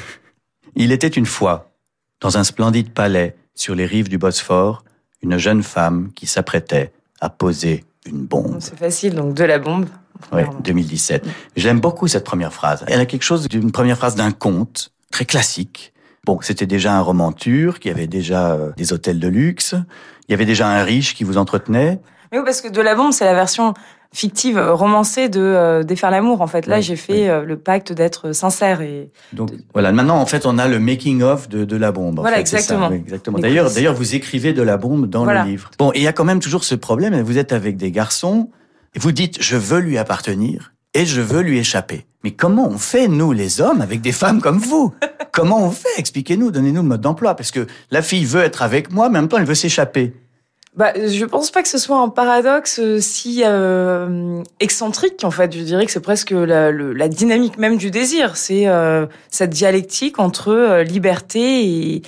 Il était une fois, dans un splendide palais sur les rives du Bosphore, une jeune femme qui s'apprêtait à poser une bombe. C'est facile, donc de la bombe. Premièrement. 2017. J'aime beaucoup cette première phrase. Elle a quelque chose d'une première phrase d'un conte, très classique. Bon, c'était déjà un roman turc, il y avait déjà euh, des hôtels de luxe, il y avait déjà un riche qui vous entretenait. Mais oui, parce que de la bombe, c'est la version fictive, romancée de euh, défaire l'amour. En fait, là, Oui, j'ai fait oui. euh, le pacte d'être sincère et Donc voilà, maintenant en fait on a le making of de, de la bombe. en Voilà, fait, exactement. oui, exactement. D'ailleurs, d'ailleurs vous écrivez de la bombe dans Voilà. le livre. Bon, et il y a quand même toujours ce problème. Vous êtes avec des garçons et vous dites je veux lui appartenir et je veux lui échapper. Mais comment on fait nous les hommes avec des femmes comme vous? Comment on fait? Expliquez-nous, donnez-nous le mode d'emploi parce que la fille veut être avec moi, mais en même temps elle veut s'échapper. Bah, je pense pas que ce soit un paradoxe euh, si euh, excentrique. En fait, je dirais que c'est presque la, le- la dynamique même du désir. C'est euh, cette dialectique entre euh, liberté et,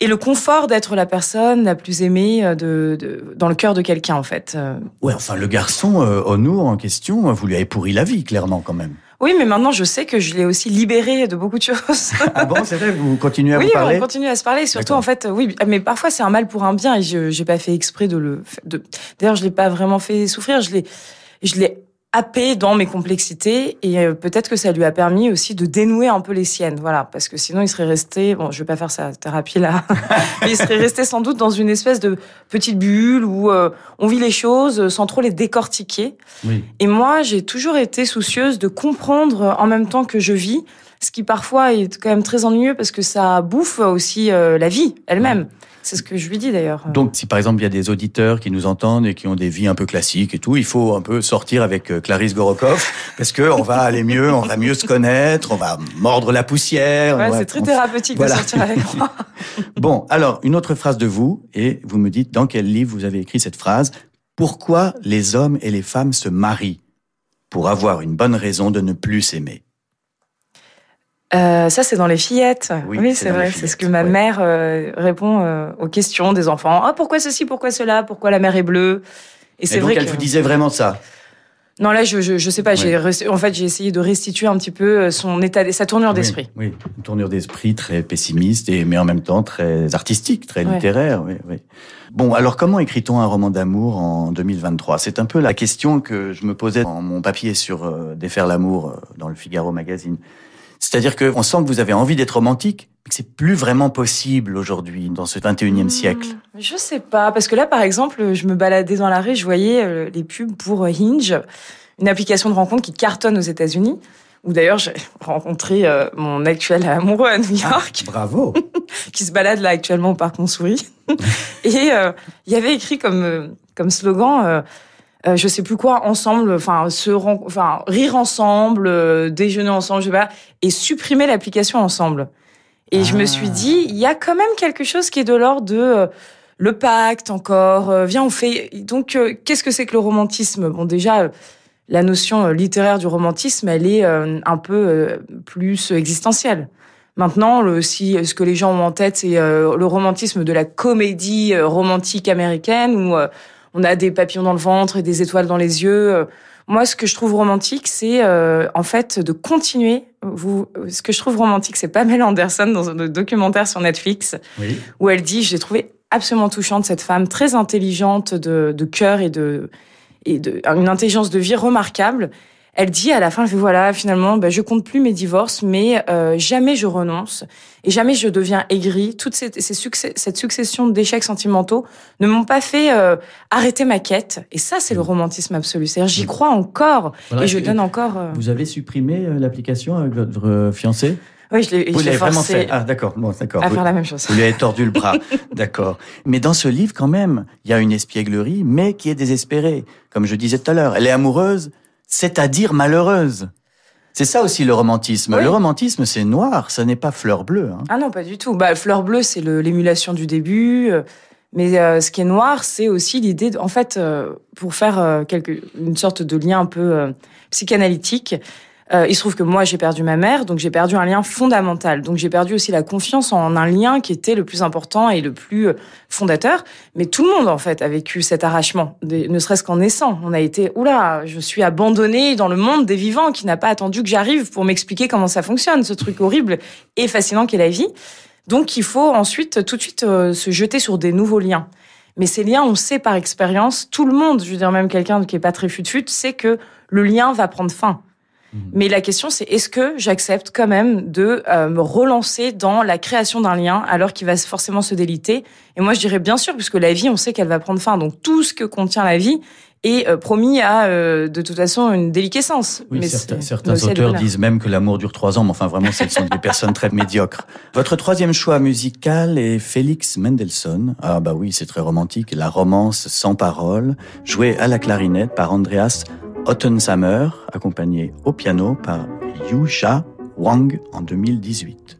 et le confort d'être la personne la plus aimée euh, de, de- dans le cœur de quelqu'un, en fait. Ouais, enfin le garçon euh, Onur en question, vous lui avez pourri la vie clairement quand même. Oui, mais maintenant, je sais que je l'ai aussi libéré de beaucoup de choses. Ah bon, c'est vrai, vous continuez à oui, vous parler on continue à se parler. Surtout, en fait, oui, mais parfois c'est un mal pour un bien et je j'ai pas fait exprès de le. De... D'ailleurs, je l'ai pas vraiment fait souffrir. Je l'ai, je l'ai happé dans mes complexités et euh, peut-être que ça lui a permis aussi de dénouer un peu les siennes, voilà, parce que sinon il serait resté, bon, je vais pas faire sa thérapie là, mais il serait resté sans doute dans une espèce de petite bulle où euh, on vit les choses sans trop les décortiquer. Oui. Et moi, j'ai toujours été soucieuse de comprendre en même temps que je vis, ce qui parfois est quand même très ennuyeux parce que ça bouffe aussi euh, la vie elle-même. C'est ce que je lui dis d'ailleurs. Donc, si par exemple il y a des auditeurs qui nous entendent et qui ont des vies un peu classiques et tout, il faut un peu sortir avec euh, Clarisse Gorokov parce que on va aller mieux, on va mieux se connaître, on va mordre la poussière. Ouais, c'est très on- thérapeutique Voilà. de sortir avec moi. Bon, alors une autre phrase de vous et vous me dites dans quel livre vous avez écrit cette phrase. Pourquoi les hommes et les femmes se marient Pour avoir une bonne raison de ne plus s'aimer? Euh, ça, c'est dans les fillettes. Oui, Oui, c'est vrai. C'est ce que ma ouais. mère euh, répond euh, aux questions des enfants. Ah, pourquoi ceci, pourquoi cela, pourquoi la mer est bleue? Et Et c'est vrai elle que vous disait vraiment ça? non là, je je, je sais pas. J'ai en fait j'ai essayé de restituer un petit peu euh, son état, sa tournure d'esprit. Oui, oui. une tournure d'esprit très pessimiste et mais en même temps très artistique, très Ouais. littéraire. Oui, oui. Bon, alors comment écrit-on un roman d'amour en 2023 C'est un peu la question que je me posais dans mon papier sur euh, défaire l'amour dans le Figaro magazine. C'est-à-dire que on sent que vous avez envie d'être romantique, mais que c'est plus vraiment possible aujourd'hui dans ce 21e Hmm, siècle. Je sais pas parce que là, par exemple, je me baladais dans la rue, je voyais euh, les pubs pour euh, Hinge, une application de rencontre qui cartonne aux États-Unis. Où d'ailleurs j'ai rencontré euh, mon actuel amoureux à New York. Bravo. qui se balade là actuellement au parc Montsouris. et euh, il y avait écrit comme euh, comme slogan, euh, je sais plus quoi, ensemble, enfin se enfin rire ensemble, euh, déjeuner ensemble, je sais pas, et supprimer l'application ensemble. Et je me Ah. suis dit, il y a quand même quelque chose qui est de l'ordre de euh, le pacte encore. viens, on fait. Donc, qu'est-ce que c'est que le romantisme? Bon, déjà. la notion littéraire du romantisme, elle est un peu plus existentielle. Maintenant, le, si ce que les gens ont en tête, c'est le romantisme de la comédie romantique américaine euh, on a des papillons dans le ventre et des étoiles dans les yeux. Euh, Moi, ce que je trouve romantique, c'est euh, en fait de continuer. Vous, ce que je trouve romantique, c'est Pamela Anderson dans un documentaire sur Netflix Oui. où elle dit, j'ai trouvé absolument touchante cette femme très intelligente de, de cœur et de et de une intelligence de vie remarquable. Elle dit à la fin, elle fait voilà, finalement, ben, je compte plus mes divorces, mais euh, jamais je renonce et jamais je deviens aigrie. Toute cette, ces succès, cette succession d'échecs sentimentaux ne m'ont pas fait euh, arrêter ma quête. Et ça, c'est le romantisme absolu. C'est-à-dire, j'y crois encore Voilà, et je donne encore. euh, Vous avez supprimé euh, l'application avec votre fiancé? Oui, je l'ai Vous l'avez vraiment fait Ah, d'accord. Bon, d'accord. à Vous- faire la même chose. Vous lui avez tordu le bras. D'accord. Mais dans ce livre, quand même, il y a une espièglerie, mais qui est désespérée. Comme je disais tout à l'heure, elle est amoureuse, c'est-à-dire malheureuse. C'est ça aussi le romantisme. Oui. Le romantisme, c'est noir, ça n'est pas fleur bleue. hein. Ah non, pas du tout. Bah, Fleur bleue, c'est l'émulation du début. euh, Mais euh, ce qui est noir, c'est aussi l'idée, en fait, euh, pour faire quelque, une sorte de lien un peu psychanalytique. Euh, il se trouve que moi, j'ai perdu ma mère, donc j'ai perdu un lien fondamental. Donc j'ai perdu aussi la confiance en un lien qui était le plus important et le plus euh, fondateur. Mais tout le monde, en fait, a vécu cet arrachement, ne serait-ce qu'en naissant. On a été, oula, je suis abandonnée dans le monde des vivants qui n'a pas attendu que j'arrive pour m'expliquer comment ça fonctionne, ce truc horrible et fascinant qu'est la vie. Donc il faut ensuite tout de suite euh, se jeter sur des nouveaux liens. Mais ces liens, on sait par expérience, tout le monde, je veux dire même quelqu'un qui est pas très fut-fut, sait que le lien va prendre fin. Mais la question, c'est est-ce que j'accepte quand même de euh, me relancer dans la création d'un lien alors qu'il va forcément se déliter? Et moi, je dirais bien sûr, puisque la vie, on sait qu'elle va prendre fin. Donc tout ce que contient la vie est euh, promis à, euh, de toute façon, une déliquescence. Oui, Mais certains, auteurs disent même que l'amour dure trois ans, mais enfin vraiment, ce sont des personnes très médiocres. Votre troisième choix musical est Félix Mendelssohn. Ah bah oui, c'est très romantique. La romance sans parole, jouée à la clarinette par Andreas Ottensamer, accompagné au piano par Yu Sha Wang en 2018.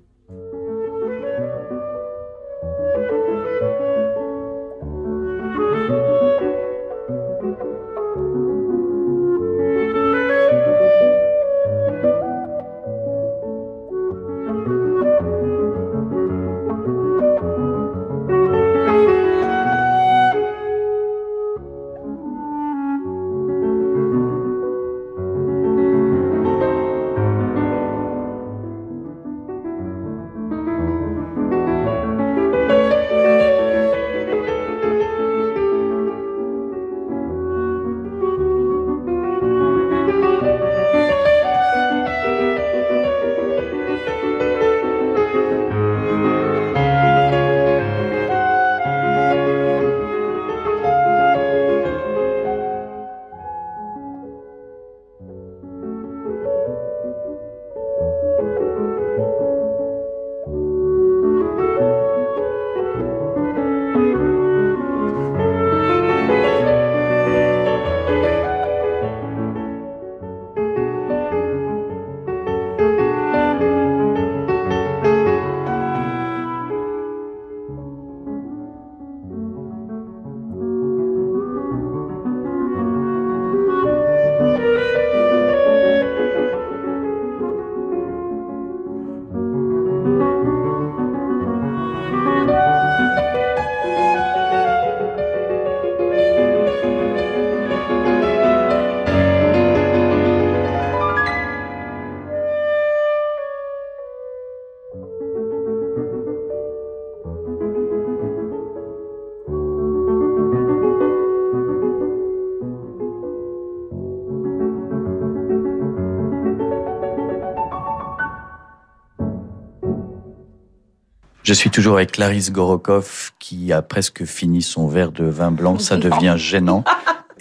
Je suis toujours avec Clarisse Gorokov qui a presque fini son verre de vin blanc. Ça devient gênant.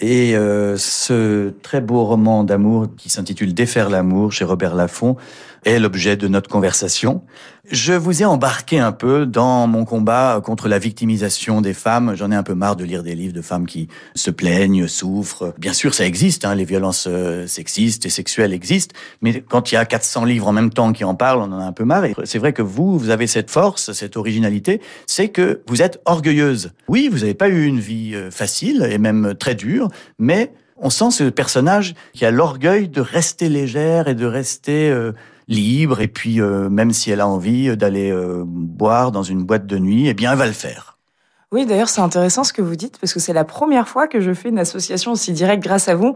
Et euh, ce très beau roman d'amour qui s'intitule Défaire l'amour chez Robert Laffont est l'objet de notre conversation. Je vous ai embarqué un peu dans mon combat contre la victimisation des femmes. J'en ai un peu marre de lire des livres de femmes qui se plaignent, souffrent. Bien sûr, ça existe, hein, les violences euh, sexistes et sexuelles existent, mais quand il y a 400 livres en même temps qui en parlent, on en a un peu marre. Et c'est vrai que vous, vous avez cette force, cette originalité, c'est que vous êtes orgueilleuse. Oui, vous n'avez pas eu une vie euh, facile et même très dure, mais on sent ce personnage qui a l'orgueil de rester légère et de rester euh, libre. Et puis, euh, même si elle a envie d'aller euh, boire dans une boîte de nuit, eh bien, elle va le faire. Oui, d'ailleurs, c'est intéressant ce que vous dites, parce que c'est la première fois que je fais une association aussi directe grâce à vous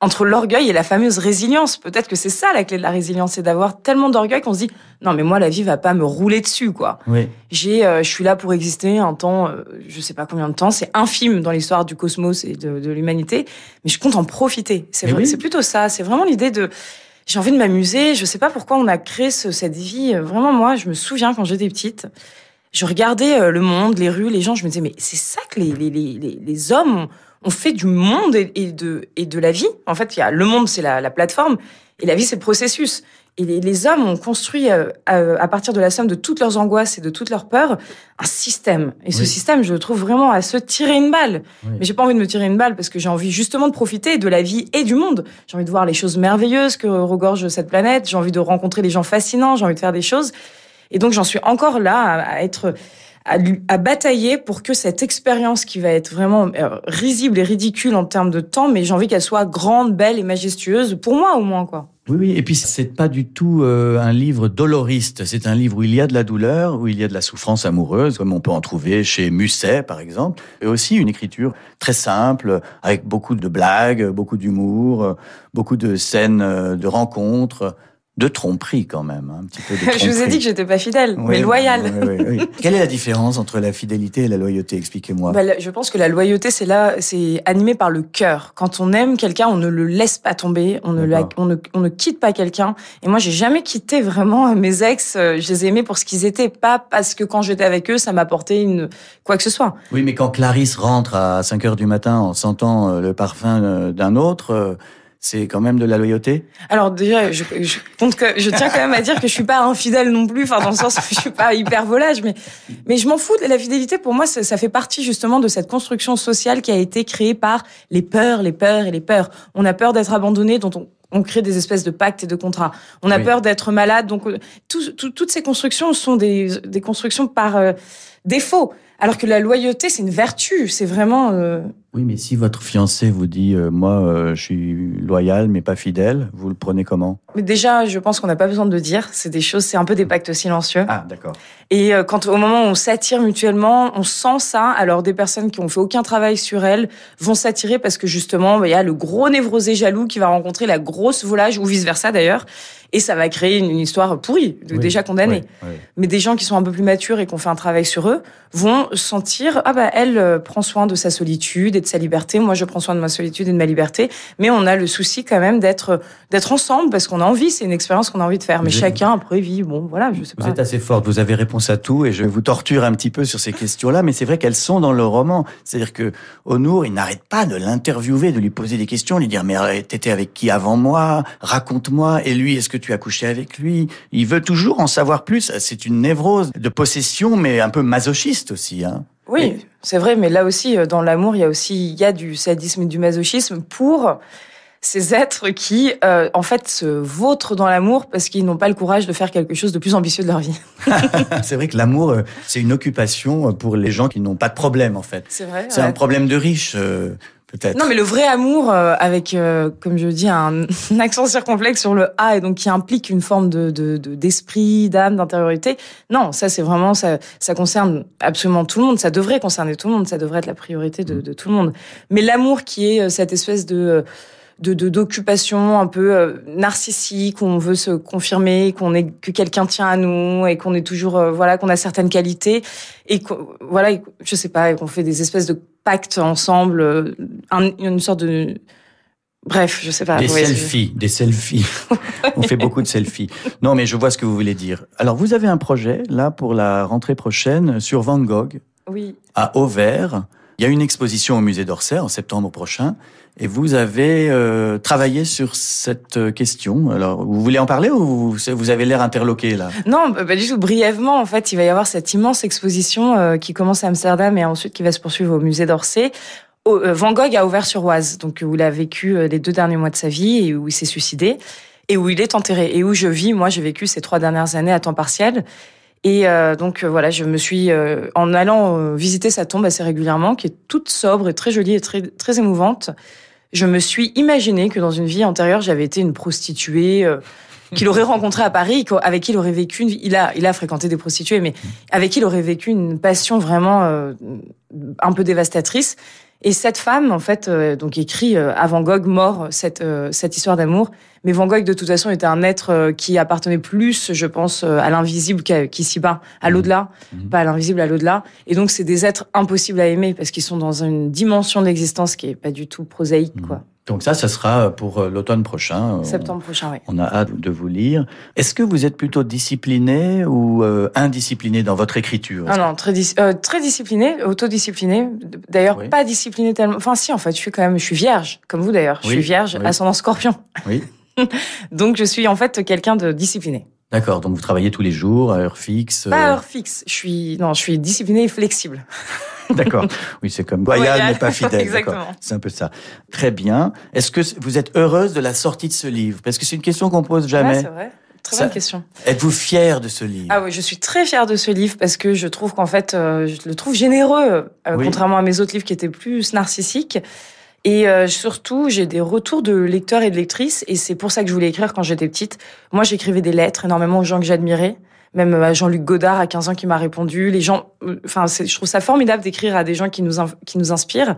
entre l'orgueil et la fameuse résilience. Peut-être que c'est ça la clé de la résilience, c'est d'avoir tellement d'orgueil qu'on se dit non mais moi la vie va pas me rouler dessus quoi. Oui. J'ai, euh, je suis là pour exister un temps, euh, je sais pas combien de temps, c'est infime dans l'histoire du cosmos et de, de l'humanité, mais je compte en profiter. C'est oui. c'est plutôt ça. C'est vraiment l'idée de j'ai envie de m'amuser. Je sais pas pourquoi on a créé ce- cette vie. Vraiment moi, je me souviens quand j'étais petite. Je regardais euh, le monde, les rues, les gens, je me disais, mais c'est ça que les, les, les, les, hommes ont, ont fait du monde et, et de, et de la vie. En fait, il y a le monde, c'est la, la plateforme, et la vie, c'est le processus. Et les, les hommes ont construit, euh, à, à partir de la somme de toutes leurs angoisses et de toutes leurs peurs, un système. Et ce Oui. système, je le trouve vraiment à se tirer une balle. Oui. Mais j'ai pas envie de me tirer une balle parce que j'ai envie justement de profiter de la vie et du monde. J'ai envie de voir les choses merveilleuses que regorge cette planète. J'ai envie de rencontrer les gens fascinants. J'ai envie de faire des choses. Et donc j'en suis encore là à, à être à, batailler pour que cette expérience qui va être vraiment euh, risible et ridicule en termes de temps, mais j'ai envie qu'elle soit grande, belle et majestueuse pour moi au moins quoi. Oui, oui. Et puis, c'est pas du tout euh, un livre doloriste. C'est un livre où il y a de la douleur, où il y a de la souffrance amoureuse, comme on peut en trouver chez Musset, par exemple. Et aussi une écriture très simple, avec beaucoup de blagues, beaucoup d'humour, beaucoup de scènes euh, de rencontres, de tromperie quand même, hein, un petit peu de tromperie. je vous ai dit que j'étais pas fidèle, Oui, mais loyale. oui, oui, oui. Quelle est la différence entre la fidélité et la loyauté? Expliquez-moi. Bah, je pense que la loyauté, c'est là, c'est animé par le cœur. Quand on aime quelqu'un, on ne le laisse pas tomber, on ne, la- on ne, on ne quitte pas quelqu'un. Et moi, j'ai jamais quitté vraiment mes ex. euh, Je les aimais pour ce qu'ils étaient, pas parce que quand j'étais avec eux, ça m'apportait une quoi que ce soit. Oui, mais quand Clarisse rentre à 5 heures du matin en sentant euh, le parfum euh, d'un autre, euh, c'est quand même de la loyauté Alors déjà, je, je compte que je tiens quand même à dire que je suis pas infidèle non plus, enfin dans le sens où je suis pas hyper volage, mais mais je m'en fous. de La fidélité, pour moi, ça, ça fait partie justement de cette construction sociale qui a été créée par les peurs, les peurs et les peurs. On a peur d'être abandonné, dont on on crée des espèces de pactes et de contrats. On a Oui. peur d'être malade, donc tout- tout- toutes ces constructions sont des, des constructions par euh, défaut. Alors que la loyauté, c'est une vertu. C'est vraiment. euh, Oui, mais si votre fiancé vous dit euh, moi euh, je suis loyal mais pas fidèle, vous le prenez comment? Mais déjà, je pense qu'on n'a pas besoin de le dire. C'est des choses, c'est un peu des pactes silencieux. Ah, d'accord. Et euh, quand au moment où on s'attire mutuellement, on sent ça. Alors des personnes qui ont fait aucun travail sur elles vont s'attirer parce que justement, bah, il y a le gros névrosé jaloux qui va rencontrer la grosse volage ou vice versa d'ailleurs, et ça va créer une, une histoire pourrie, de- Oui, déjà condamnée. oui, oui. Mais des gens qui sont un peu plus matures et qui ont fait un travail sur eux vont sentir ah bah elle euh, prend soin de sa solitude et de sa liberté, moi je prends soin de ma solitude et de ma liberté, mais on a le souci quand même d'être d'être ensemble parce qu'on a envie, c'est une expérience qu'on a envie de faire. Mais Vous chacun après vit bon voilà, je sais Vous pas. êtes assez forte, vous avez réponse à tout et je vous torture un petit peu sur ces questions-là, mais c'est vrai qu'elles sont dans le roman. C'est-à-dire que Honour, il n'arrête pas de l'interviewer, de lui poser des questions, lui dire mais t'étais avec qui avant moi? Raconte-moi. Et lui, est-ce que tu as couché avec lui Il veut toujours en savoir plus. C'est une névrose de possession, mais un peu masochiste aussi. Hein. Oui, c'est vrai, mais là aussi, euh, dans l'amour, il y a aussi il y a du sadisme et du masochisme pour ces êtres qui, euh, en fait, se vautrent dans l'amour parce qu'ils n'ont pas le courage de faire quelque chose de plus ambitieux de leur vie. c'est vrai que l'amour, euh, c'est une occupation pour les gens qui n'ont pas de problème en fait. C'est vrai. C'est un problème de riche, peut-être. Non, mais le vrai amour, euh, avec, euh, comme je dis, un, un accent circonflexe sur le A, et donc qui implique une forme de de- de- d'esprit, d'âme, d'intériorité. Non, ça c'est vraiment ça. Ça concerne absolument tout le monde. Ça devrait concerner tout le monde. Ça devrait être la priorité de, de tout le monde. Mais l'amour qui est euh, cette espèce de euh, de d'occupation un peu euh, narcissique où on veut se confirmer qu'on est que quelqu'un tient à nous et qu'on est toujours euh, voilà qu'on a certaines qualités et qu'on- voilà et- je sais pas qu'on fait des espèces de pactes ensemble euh, un- une sorte de Bref, je sais pas. Des selfies, des selfies. On fait beaucoup de selfies. Non, mais je vois ce que vous voulez dire. Alors, vous avez un projet, là, pour la rentrée prochaine, sur Van Gogh, Oui. à Auvers. Il y a une exposition au musée d'Orsay en septembre prochain. Et vous avez euh, travaillé sur cette euh, question. Alors, vous voulez en parler ou vous, avez l'air interloqué, là? Non, bah, du tout. Brièvement, en fait, il va y avoir cette immense exposition euh, qui commence à Amsterdam et ensuite qui va se poursuivre au musée d'Orsay. Au- Van Gogh a ouvert sur Oise, donc où il a vécu les deux derniers mois de sa vie et où il s'est suicidé et où il est enterré et où je vis. Moi, j'ai vécu ces trois dernières années à temps partiel. Et donc voilà, je me suis en allant visiter sa tombe assez régulièrement, qui est toute sobre et très jolie et très très émouvante. Je me suis imaginé que dans une vie antérieure, j'avais été une prostituée euh, qu'il aurait rencontrée à Paris, avec qui il aurait vécu. Une, il a il a fréquenté des prostituées, mais avec qui il aurait vécu une passion vraiment euh, un peu dévastatrice. Et cette femme, en fait, euh, donc écrit euh, à Van Gogh mort cette euh, cette histoire d'amour. Mais Van Gogh, de toute façon, était un être euh, qui appartenait plus, je pense, euh, à l'invisible qu'à- qu'ici-bas, à l'au-delà, Mhm. pas à l'invisible, à l'au-delà. Et donc, c'est des êtres impossibles à aimer parce qu'ils sont dans une dimension de l'existence qui est pas du tout prosaïque, quoi. Donc ça, ça sera pour euh, l'automne prochain. On- Septembre prochain, oui. On a hâte de vous lire. Est-ce que vous êtes plutôt discipliné ou euh, indiscipliné dans votre écriture? Ah non, très, dis- euh, très discipliné, autodiscipliné. D'ailleurs, Oui. pas discipliné tellement. Enfin, si, en fait, je suis quand même, je suis vierge, comme vous d'ailleurs. Je Oui, suis vierge, oui. ascendant scorpion. Oui. Donc, je suis en fait quelqu'un de discipliné. D'accord, donc vous travaillez tous les jours à heure fixe. Pas à euh, heure fixe. Je suis, non, je suis discipliné et flexible. D'accord. Oui, c'est comme loyal Loyal. mais pas fidèle. Exactement. C'est un peu ça. Très bien. Est-ce que vous êtes heureuse de la sortie de ce livre? Parce que c'est une question qu'on pose Ouais, jamais. c'est vrai. Très Ça- bonne question. Êtes-vous fière de ce livre? Ah oui, je suis très fière de ce livre parce que je trouve qu'en fait, euh, je le trouve généreux, euh, Oui. contrairement à mes autres livres qui étaient plus narcissiques. Et euh, surtout, j'ai des retours de lecteurs et de lectrices, et c'est pour ça que je voulais écrire quand j'étais petite. Moi, j'écrivais des lettres énormément aux gens que j'admirais, même à Jean-Luc Godard à 15 ans qui m'a répondu. Les gens, euh, enfin, je trouve ça formidable d'écrire à des gens qui nous qui nous inspirent.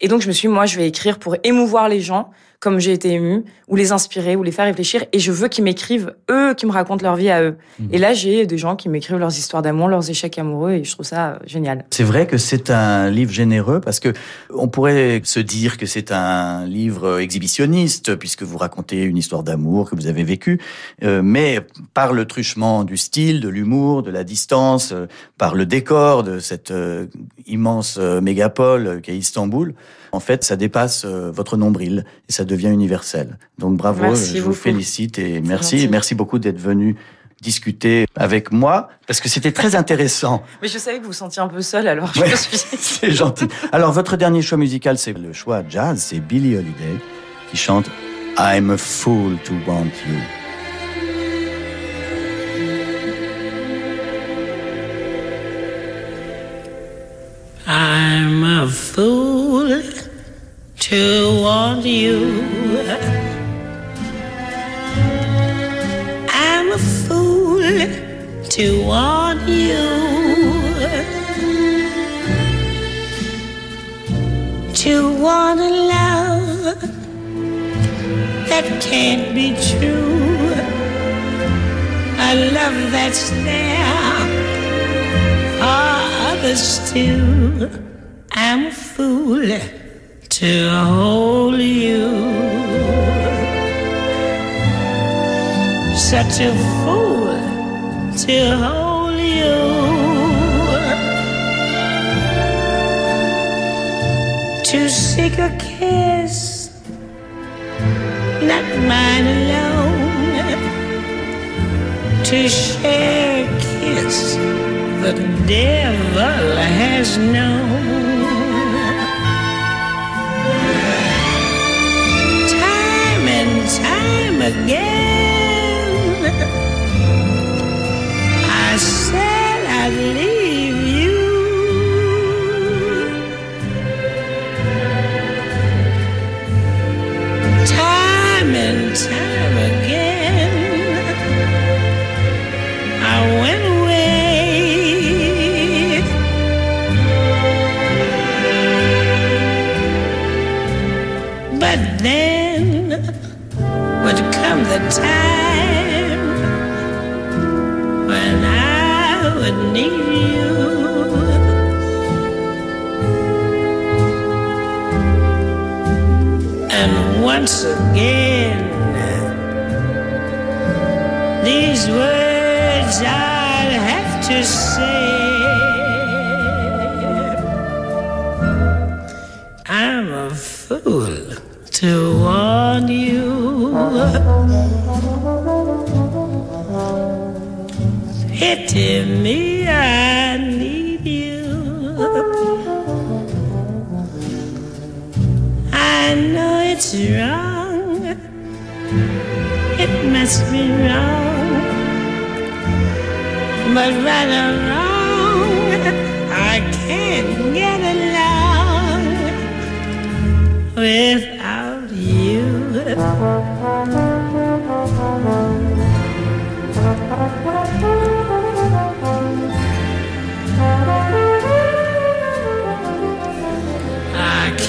Et donc, je me suis dit, moi, je vais écrire pour émouvoir les gens, comme j'ai été émue, ou les inspirer, ou les faire réfléchir. Et je veux qu'ils m'écrivent, eux, qui me racontent leur vie à eux. Mhm. Et là, j'ai des gens qui m'écrivent leurs histoires d'amour, leurs échecs amoureux, et je trouve ça euh, génial. C'est vrai que c'est un livre généreux parce que on pourrait se dire que c'est un livre exhibitionniste puisque vous racontez une histoire d'amour que vous avez vécue, euh, mais par le truchement du style, de l'humour, de la distance, euh, par le décor de cette euh, immense mégapole qu'est Istanbul, en fait, ça dépasse euh, votre nombril et ça devient universel. Donc bravo, Merci je vous félicite et merci, gentil. merci beaucoup d'être venu discuter avec moi parce que c'était très intéressant. Mais je savais que vous vous sentiez un peu seul, alors je Ouais. me suis C'est gentil. Alors, votre dernier choix musical, c'est le choix jazz, c'est Billie Holiday qui chante I'm a fool to want you. I'm a fool to want you. I'm a fool to want you. To want a love that can't be true. A love that's there for others too. I'm fool to hold you. Such a fool to hold you. To seek a kiss, not mine alone. To share a kiss the devil has known.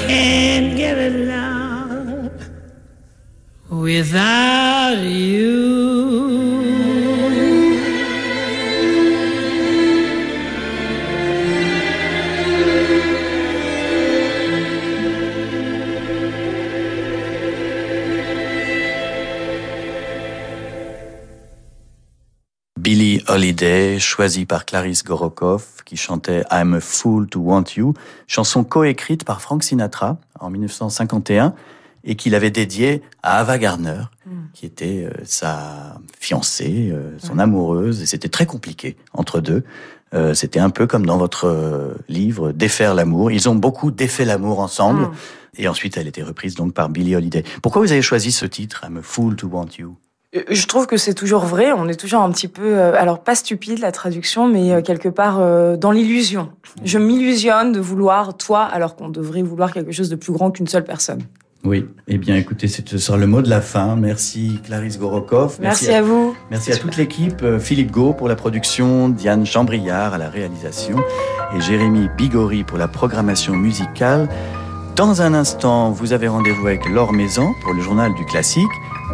Can't get along without you. Holiday, choisie par Clarisse Gorokoff, qui chantait I'm a Fool to Want You, chanson coécrite par Frank Sinatra en 1951 et qu'il avait dédiée à Ava Gardner, qui était euh, sa fiancée, euh, son amoureuse, et c'était très compliqué entre deux. Euh, c'était un peu comme dans votre livre Défaire l'amour. Ils ont beaucoup défait l'amour ensemble. Mm. Et ensuite, elle était reprise donc par Billie Holiday. Pourquoi vous avez choisi ce titre, I'm a Fool to Want You? Je trouve que c'est toujours vrai. On est toujours un petit peu, euh, alors pas stupide la traduction, mais euh, quelque part euh, dans l'illusion. Je m'illusionne de vouloir toi, alors qu'on devrait vouloir quelque chose de plus grand qu'une seule personne. Oui, eh bien écoutez, ce sera le mot de la fin. Merci Clarisse Gorokoff. Merci, à vous. Merci à toute l'équipe, euh, Philippe Gau pour la production, Diane Chambriard à la réalisation et Jérémy Bigori pour la programmation musicale. Dans un instant, vous avez rendez-vous avec Laure Maison pour le journal du classique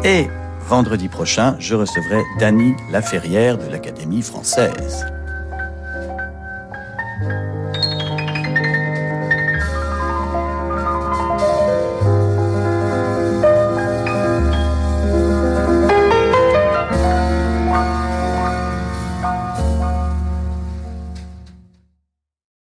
et vendredi prochain, je recevrai Dany Laferrière de l'Académie française.